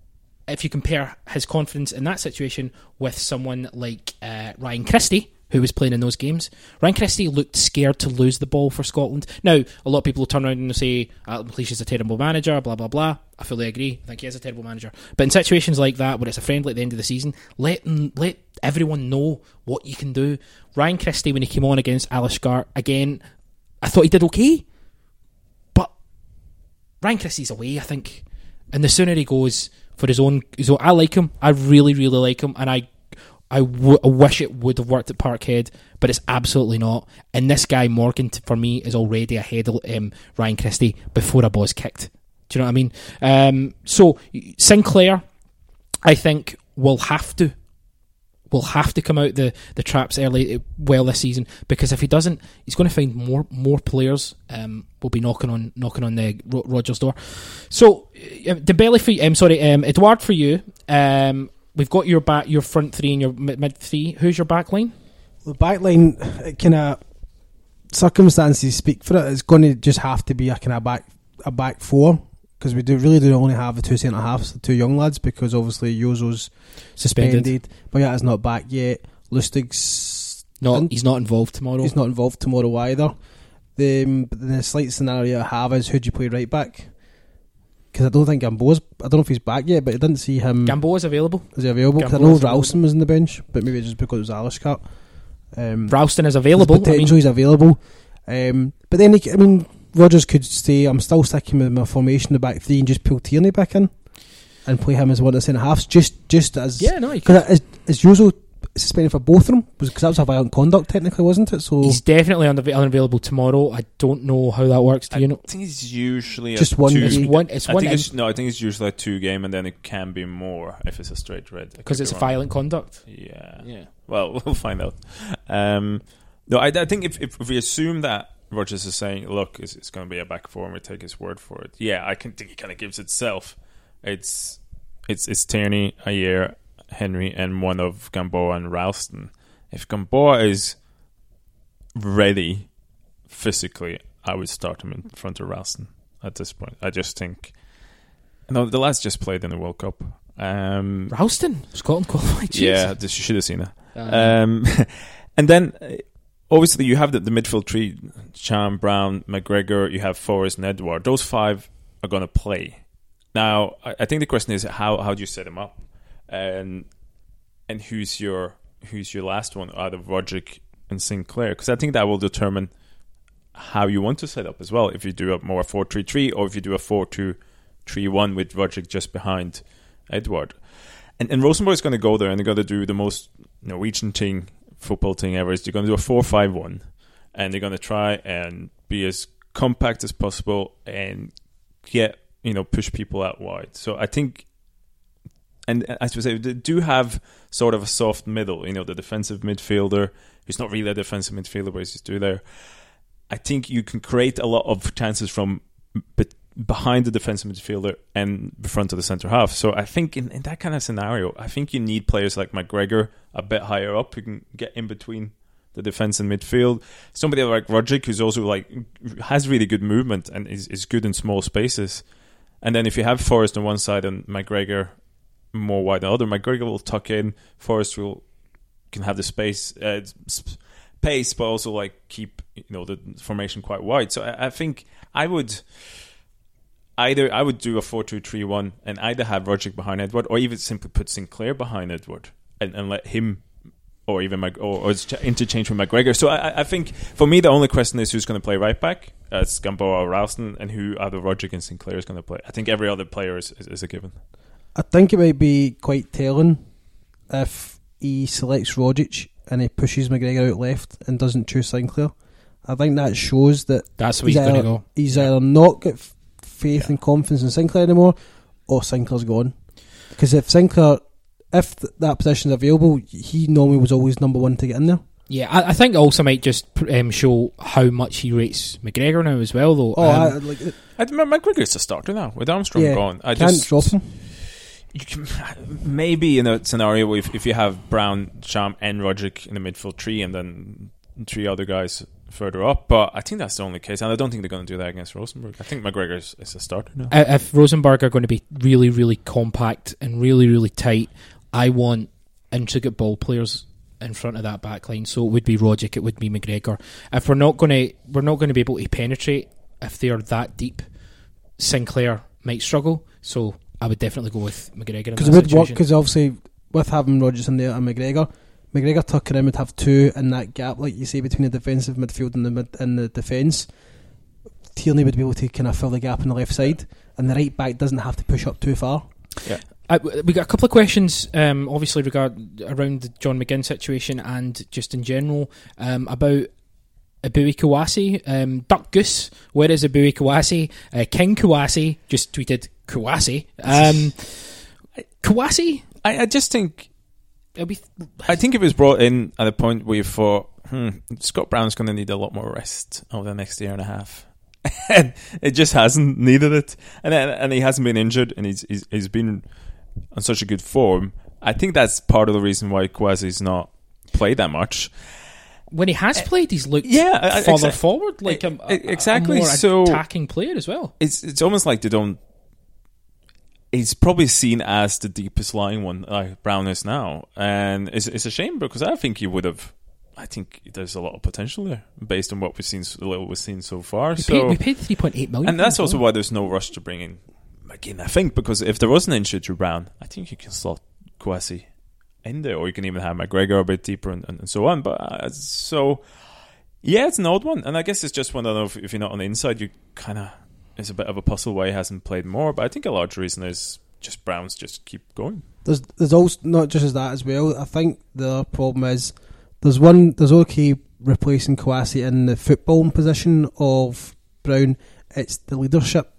if you compare his confidence in that situation with someone like uh, Ryan Christie, who was playing in those games, Ryan Christie looked scared to lose the ball for Scotland. Now, a lot of people will turn around and say, ah, Alan McLeish is a terrible manager, blah, blah, blah. I fully agree. I think he is a terrible manager. But in situations like that, where it's a friendly at the end of the season, let let everyone know what you can do. Ryan Christie, when he came on against Alashkert, again, I thought he did okay. But Ryan Christie's away, I think. And the sooner he goes for his own, his own I like him. I really, really like him, and I, I, w- I wish it would have worked at Parkhead, but it's absolutely not. And this guy Morgan, t- for me, is already ahead of um, Ryan Christie before a ball's kicked. Do you know what I mean? Um, so Sinclair, I think, will have to will have to come out the, the traps early uh, well this season because if he doesn't, he's going to find more more players um, will be knocking on knocking on the Rodgers door. So uh, Dembele for I'm sorry, um, Edouard for you. Um, we've got your back, your front three and your mid, mid three. Who's your back line? The back line, kind of circumstances speak for it. It's going to just have to be a kind of back a back four because we do really do only have the two centre halves, the two young lads, because obviously Jozo's Suspended. suspended. But yeah, is not back yet. Lustig's Not And- he's not involved tomorrow. He's not involved tomorrow either. The, um, the slight scenario I have is who do you play right back? Because I don't think Gamboa's. I don't know if he's back yet, but I didn't see him. Gamboa is available. is he available? 'Cause I know. Ralston was in the bench, but maybe just because it was Alashkert. Um, Ralston is available. I mean, he's available. Um, but then, he, I mean, Rodgers could stay. I'm still sticking with my formation, the back three, and just pull Tierney back in and play him as one of the centre halves, just just as yeah, no, because is, is Jozo suspended for both of them? Because that was a violent conduct, technically, wasn't it? So He's definitely unava- unavailable tomorrow. I don't know how that works. Do I you know? I think it's usually Just a one two, It's one. It's I one think it's no. I think it's usually a two game, and then it can be more if it's a straight red. Because it's be wrong. violent conduct. Yeah. Yeah. Well, we'll find out. Um, no, I, I think if, if if we assume that Rodgers is saying, "Look, it's, it's going to be a back four," and we take his word for it. Yeah, I can think it kind of gives itself. It's it's it's Tierney, Ajer, Hendry, and one of Gamboa and Ralston. If Gamboa is ready physically, I would start him in front of Ralston at this point. I just think. No, the lads just played in the World Cup. Um, Ralston, Scotland qualified. Jeez. yeah, this, you should have seen that. Uh, Um, and then uh, obviously you have the, the midfield tree: Ntcham, Brown, McGregor. You have Forrest and Edouard. Those five are going to play. Now, I, I think the question is how how do you set them up, and and who's your who's your last one out of Rogic and Sinclair? Because I think that will determine how you want to set up as well. If you do a more four three three, or if you do a four two three one with Rogic just behind Edouard. And, and Rosenborg is going to go there and they're going to do the most Norwegian thing, football thing ever. Is they're going to do a four-five-one, and they're going to try and be as compact as possible and get you know push people out wide. So I think, and uh, as we say, they do have sort of a soft middle. You know, the defensive midfielder who's not really a defensive midfielder, but he's just there. I think you can create a lot of chances from behind the defensive midfielder and the front of the centre half. So I think in, in that kind of scenario, I think you need players like McGregor a bit higher up who can get in between the defense and midfield. Somebody like Rogic who's also like has really good movement and is, is good in small spaces. And then if you have Forrest on one side and McGregor more wide than the other, McGregor will tuck in. Forrest will can have the space, uh, pace, but also like keep you know the formation quite wide. So I, I think I would either I would do a four two three one and either have Rogic behind Edouard or even simply put Sinclair behind Edouard and, and let him or even Mag- or, or interchange with McGregor. So I, I- think for me the only question is who's going to play right back. Uh, Gamboa or Ralston, and who either Rogic and Sinclair is going to play. I think every other player is, is, is a given. I think it might be quite telling if he selects Rogic and he pushes McGregor out left and doesn't choose Sinclair. I think that shows that That's where he's either, going to go. he's either not got f- faith and confidence in Sinclair anymore, or Sinclair's gone. Because if Sinclair, if th- that position's available, he normally was always number one to get in there. Yeah, I, I think it also might just um, show how much he rates McGregor now as well, though. Oh, Um, I, like, I, McGregor's a starter now with Armstrong Yeah, gone. I can't just drop him. maybe in a scenario if if you have Brown, Ntcham, and Rogic in the midfield tree, and then three other guys further up. But I think that's the only case, and I don't think they're going to do that against Rosenborg. I think McGregor is, is a starter now. If Rosenborg are going to be really, really compact and really, really tight, I want intricate ball players in front of that back line. So it would be Rogic, it would be McGregor. If we're not going to, we're not going to be able to penetrate if they are that deep. Sinclair might struggle, so I would definitely go with McGregor Because it would work, because obviously with having Rodgers in there and McGregor, McGregor tucking in would have two in that gap, like you say, between the defensive midfield and the mid and the defence. Tierney would be able to kind of fill the gap on the left side, and the right back doesn't have to push up too far. I, we got a couple of questions, um, obviously regard around the John McGinn situation and just in general um, about Eboue Kouassi. Um, Duck Goose, where is Eboue Kouassi? Uh, King Kouassi just tweeted Kouassi. Um, Kouassi, I, I just think it'll be I think it was brought in at a point where you thought, hmm, Scott Brown's going to need a lot more rest over the next year and a half. and it just hasn't needed it, and and he hasn't been injured, and he's he's, he's been on such a good form. I think that's part of the reason why Kouassi's not played that much. when he has played, he's looked yeah, further exa- forward, like a, a- e- exactly, a more so- attacking player as well. It's it's almost like they don't. He's probably seen as the deepest lying one, like Brown is now, and it's it's a shame because I think he would have. I think there's a lot of potential there based on what we've seen, little we've seen so far. We, so, paid, we paid three point eight million, and that's for him as also well. why there's no rush to bring in McGinn. I think because if there was an injury to Brown, I think you can slot Kouassi in there, or you can even have McGregor a bit deeper and, and, and so on. But uh, so yeah, it's an odd one, and I guess it's just one. I if, if you're not on the inside, you kind of it's a bit of a puzzle why he hasn't played more. But I think a large reason is just Browns just keep going. There's there's also not just as that as well. I think the other problem is there's one there's okay replacing Kouassi in the football position of Brown. It's the leadership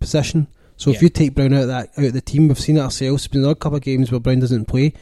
position. So Yeah. if you take Brown out of that out of the team, we've seen it ourselves. There's been a couple of games where Brown doesn't play,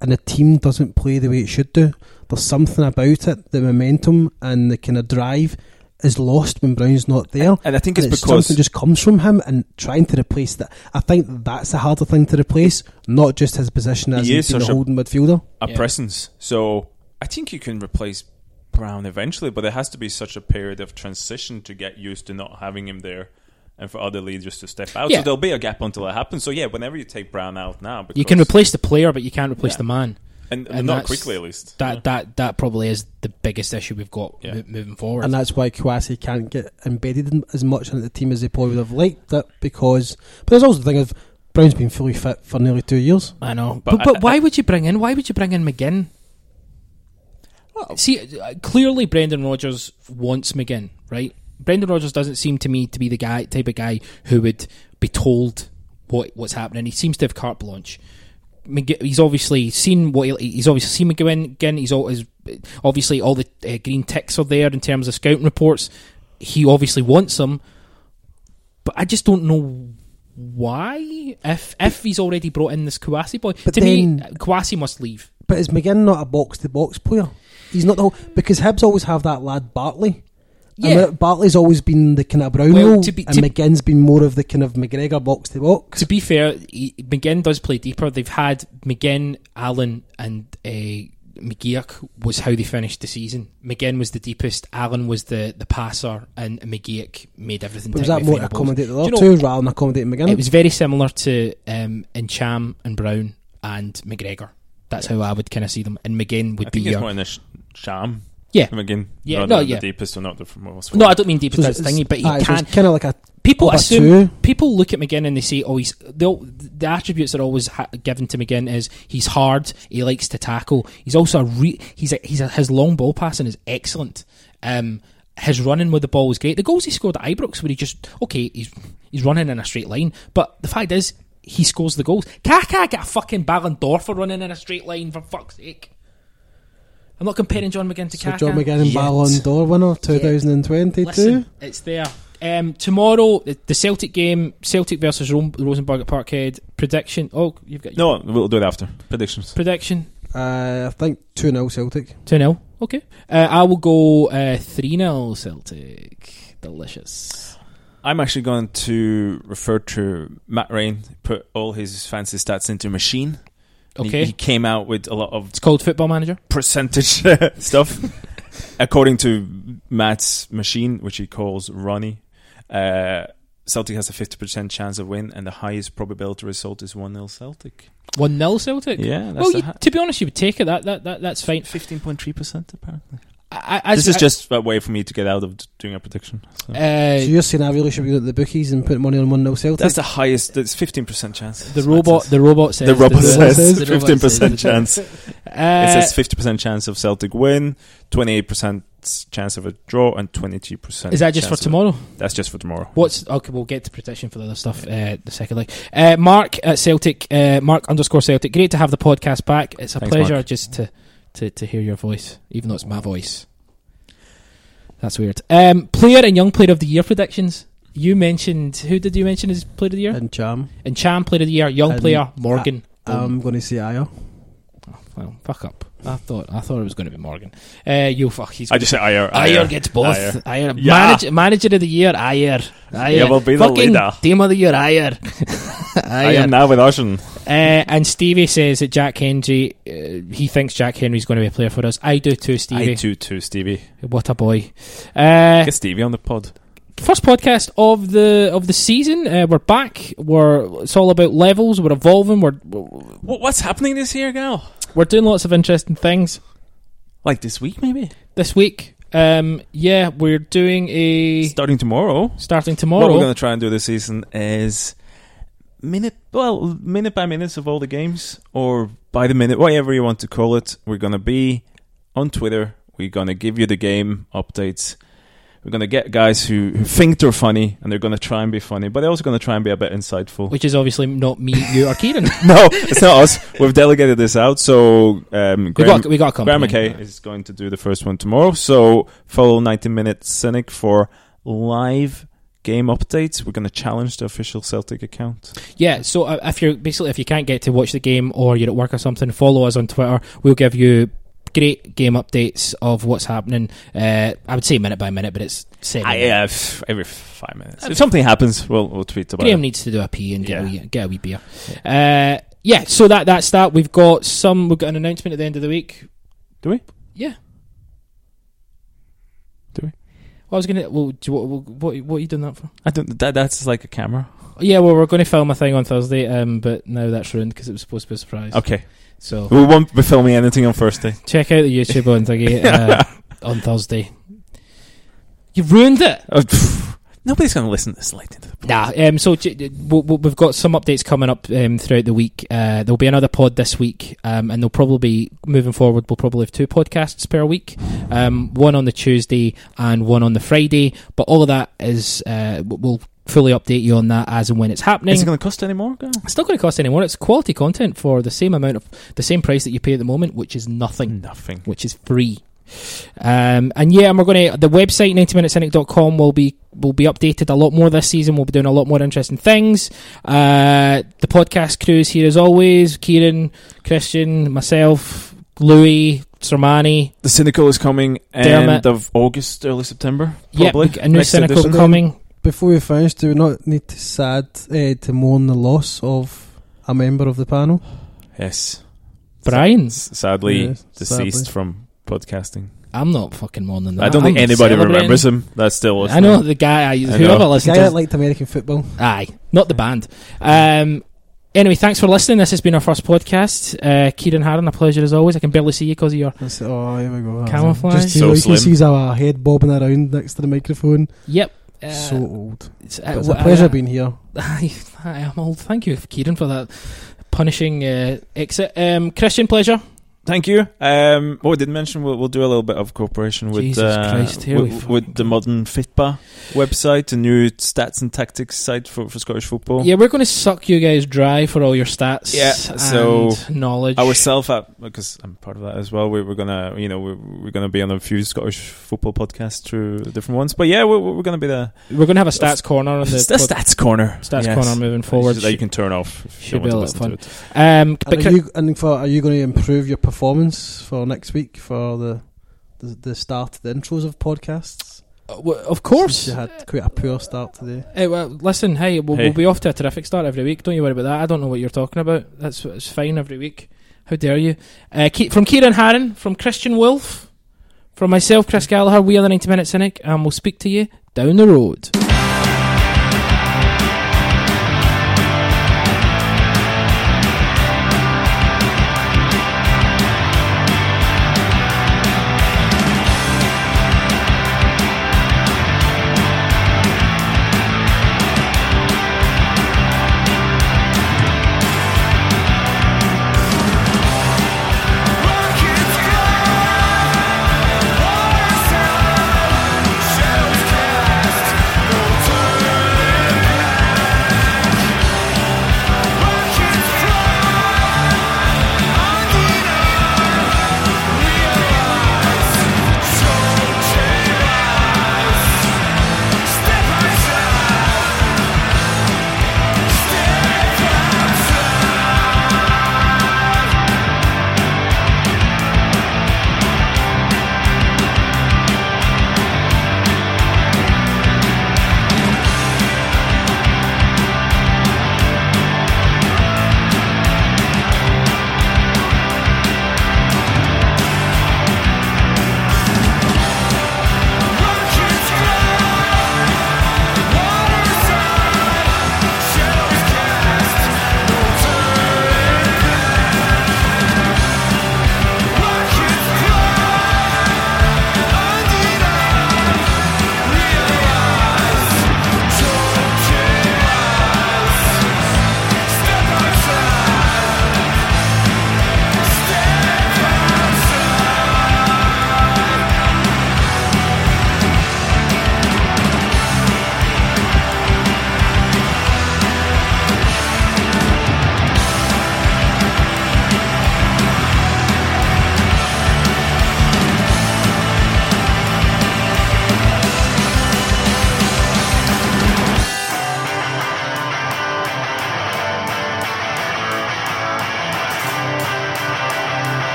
and the team doesn't play the way it should do. There's something about it, the momentum and the kind of drive is lost when Brown's not there. And I think And it's it's because something just comes from him and trying to replace that. I think that's a harder thing to replace, not just his position as He is a such a- holding midfielder. a Yeah. presence. So I think you can replace Brown eventually, but there has to be such a period of transition to get used to not having him there. And for other leaders to step out, Yeah. so there'll be a gap until it happens. So yeah, whenever you take Brown out now, because You can replace the player, but you can't replace Yeah. the man. And, and and not quickly at least. That Yeah. that that probably is the biggest issue we've got Yeah. mo- moving forward. And that's why Kouassi can't get embedded in, as much into the team as he probably would have liked it because. But there's also the thing of Brown's been fully fit for nearly two years. I know, But but but, I- why would you bring in? Why would you bring in McGinn? See, uh, clearly Brendan Rodgers wants McGinn, right? Brendan Rodgers doesn't seem to me to be the guy type of guy who would be told what what's happening. He seems to have carte blanche. McG- he's obviously seen what he, he's obviously seen McGinn again. He's always obviously all the uh, green ticks are there in terms of scouting reports. He obviously wants them, but I just don't know why. If if he's already brought in this Kouassi boy, But to me, then- Kouassi must leave. But is McGinn not a box to box player? He's not the whole, because Hibs always have that lad Bartley. Yeah. And Bartley's always been the kind of Brown Well, role, to be- and McGinn's been more of the kind of McGregor box to box. To be fair, he, McGinn does play deeper. They've had McGinn, Allen, and uh, McGeouch was how they finished the season. McGinn was the deepest, Allen was the, the passer, and McGeouch made everything. But was that more to between accommodate the other you know- two rather than accommodate McGinn? It was very similar to um, Ntcham and Brown and McGregor. That's how I would kind of see them. And McGinn would I be think it's your more in the sh- sham. Yeah. again. Yeah, rather no, than yeah. the deepest or not the most. No, I don't mean deepest So as it's- thingy, but he aye, so can. it's kind of like a People of a assume two. people look at McGinn and they say, "Oh, he's they'll- the attributes that are always ha- given to McGinn is he's hard, he likes to tackle, he's also a re- he's a, he's a, his long ball passing is excellent. Um, his running with the ball is great. The goals he scored at Ibrox, where he just okay, he's he's running in a straight line, but the fact is he scores the goals. Kaká get a fucking Ballon d'Or for running in a straight line for fuck's sake. I'm not comparing John McGinn to so Kaká. John McGinn and yet. Ballon d'Or winner 2022. Listen, it's there. Um, tomorrow, the the Celtic game, Celtic versus Ro- Rosenborg at Parkhead. Prediction. Oh, you've got No, we'll do it after predictions. prediction. Uh, I think 2 0 Celtic. 2 0. Okay. Uh, I will go 3 0 Celtic. Delicious. I'm actually going to refer to Matt Rain. Put all his fancy stats into a machine. He- Okay. He, came out with a lot of It's called Football Manager. percentage stuff. According to Matt's machine, which he calls Ronnie, uh, Celtic has a 50% chance of win, and the highest probability result is 1 0 Celtic. 1 0 Celtic. Yeah, that's Well, you, ha- to be honest, you would take it. That, that, that That's fine. 15.3% apparently. I, I, this I- is just a way for me to get out of doing a prediction. So. Uh, so you're saying I really should be going to the bookies and put money on 1 0 Celtic? That's the highest. That's 15% chance. the robot. The robot says. The robot the- says the robot says- 15% chance. It Uh, says 50% chance of Celtic win, 28% chance of a draw, and 22%. is that just for chance of- tomorrow? That's just for tomorrow. What's okay? We'll get to prediction for the other stuff uh, the second leg. Uh, Mark at Celtic, uh, Mark underscore Celtic. Great to have the podcast back. It's a Thanks, pleasure Mark. just to, to to hear your voice, even though it's my voice. That's weird. Um, player and young player of the year predictions. You mentioned who did you mention as player of the year? And Ntcham. And Ntcham player of the year, young And, player Morgan. I'm going to say Ajer. Well, fuck up. I thought I thought it was going to be Morgan. Uh, you fuck. He's I just say Ajer. Ajer gets both. Ajer. Ajer. Yeah. Manager, manager of the year, Ajer. Ajer. Yeah, will be the Fucking leader. Team of the year, Ajer. I am now with Ocean. Uh, and Stevie says that Jack Hendry, uh, he thinks Jack Hendry's going to be a player for us. I do too, Stevie. I too, too, Stevie. What a boy. Uh, Get Stevie on the pod. first podcast of the of the season. Uh, we're back. We're it's all about levels. We're evolving. We're What, what's happening this year, Gal? We're doing lots of interesting things. Like this week, maybe this week. Um, yeah, we're doing a starting tomorrow. starting tomorrow. What we're going to try and do this season is minute, well, minute by minutes of all the games, or by the minute, whatever you want to call it. We're going to be on Twitter. We're going to give you the game updates. We're going to get guys who, who think they're funny, and they're going to try and be funny, but they're also going to try and be a bit insightful. which is obviously not me, you, or Ciaran. no, it's not us. We've delegated this out, so um, we Graham, got we got a Graham company. McKay is going to do the first one tomorrow. So follow 90 Minute Cynic for live game updates. We're going to challenge the official Celtic account. Yeah, so uh, if you're basically if you can't get to watch the game or you're at work or something, follow us on Twitter. We'll give you great game updates of what's happening. Uh, I would say minute by minute, but it's seven. I, uh, f- every five minutes. If something happens, we'll, we'll tweet about Graham it. needs to do a pee and get, a, wee, get a wee beer. Uh, yeah, so that that's that. We've got some. We've got an announcement at the end of the week. Do we? Yeah. Do we? Well, I was gonna. Well, do you, what, what what are you doing that for? I don't. That, that's like a camera. Yeah, well, we're going to film a thing on Thursday, um, but now that's ruined because it was supposed to be a surprise. Okay. So We won't be filming anything on Thursday. check out the YouTube on Thingy, uh, on Thursday. You've ruined it. Oh, Nobody's going to listen to this late into the Nah, um, so j- j- we- we- we've got some updates coming up um, throughout the week. Uh, there'll be another pod this week, um, and they'll probably be moving forward. We'll probably have two podcasts per week, um, one on the Tuesday and one on the Friday. But all of that is uh, we'll fully update you on that as and when it's happening. Is it going to cost any more? It's not going to cost any more. It's quality content for the same amount of the same price that you pay at the moment, which is nothing Nothing. which is free. Um, and yeah, and we're going to the website 90minutecynic.com will be will be updated a lot more this season. We'll be doing a lot more interesting things. Uh, the podcast crew is here as always: Ciaran, Christian, myself, Louis, Sermani. The Cynical is coming Dermot. end of August, early September. Yep, Probably. a new Next cynical edition. coming. Before we finish, do we not need to sad uh, to mourn the loss of a member of the panel? Yes. Brian, S- sadly Yes, deceased sadly. from podcasting. I'm not fucking more than that. I don't think I'm anybody remembers him. That's still. I know the guy. I, whoever know. The listens guy to that liked American football. Aye, not the band. Um, anyway, thanks for listening. This has been our first podcast. Uh, Ciaran Harran, a pleasure as always. I can barely see you because of your. That's it. Oh, here we go. Camouflage. Just So you, know, you can see his uh, head bobbing around next to the microphone. Yep. Uh, so old. it's, uh, it's a pleasure uh, being here. Aye, I am old. Thank you, Ciaran, for that punishing uh, exit. Um, Christian, pleasure. Thank you. Um, oh, I didn't mention we'll, we'll do a little bit of cooperation with uh, Christ, here with, with the modern Fitba website, a new stats and tactics site for, for Scottish football. Yeah, we're going to suck you guys dry for all your stats. Yeah, so and knowledge. Ourself, at, because I'm part of that as well. We, we're gonna, you know, we're, we're gonna be on a few Scottish football podcasts through different ones. But yeah, we're, we're gonna be there. we're going to have a stats corner on the, the stats corner. stats Yes. corner moving forward. that you can turn off. If should you don't be a want to lot of listen to it. Um, but And are you, and for, are you going to improve your performance for next week for the the, the start, the intros of podcasts? uh, w- of course. Since you had quite a poor start today. Hey, well, listen, hey, we'll, Hey. we'll be off to a terrific start every week. Don't you worry about that. I don't know what you're talking about. That's it's fine every week. How dare you? Uh, Ke- from Ciaran Harran, from Christian Wulff, from myself, Chris Gallagher, we are the 90 Minute Cynic, and we'll speak to you down the road.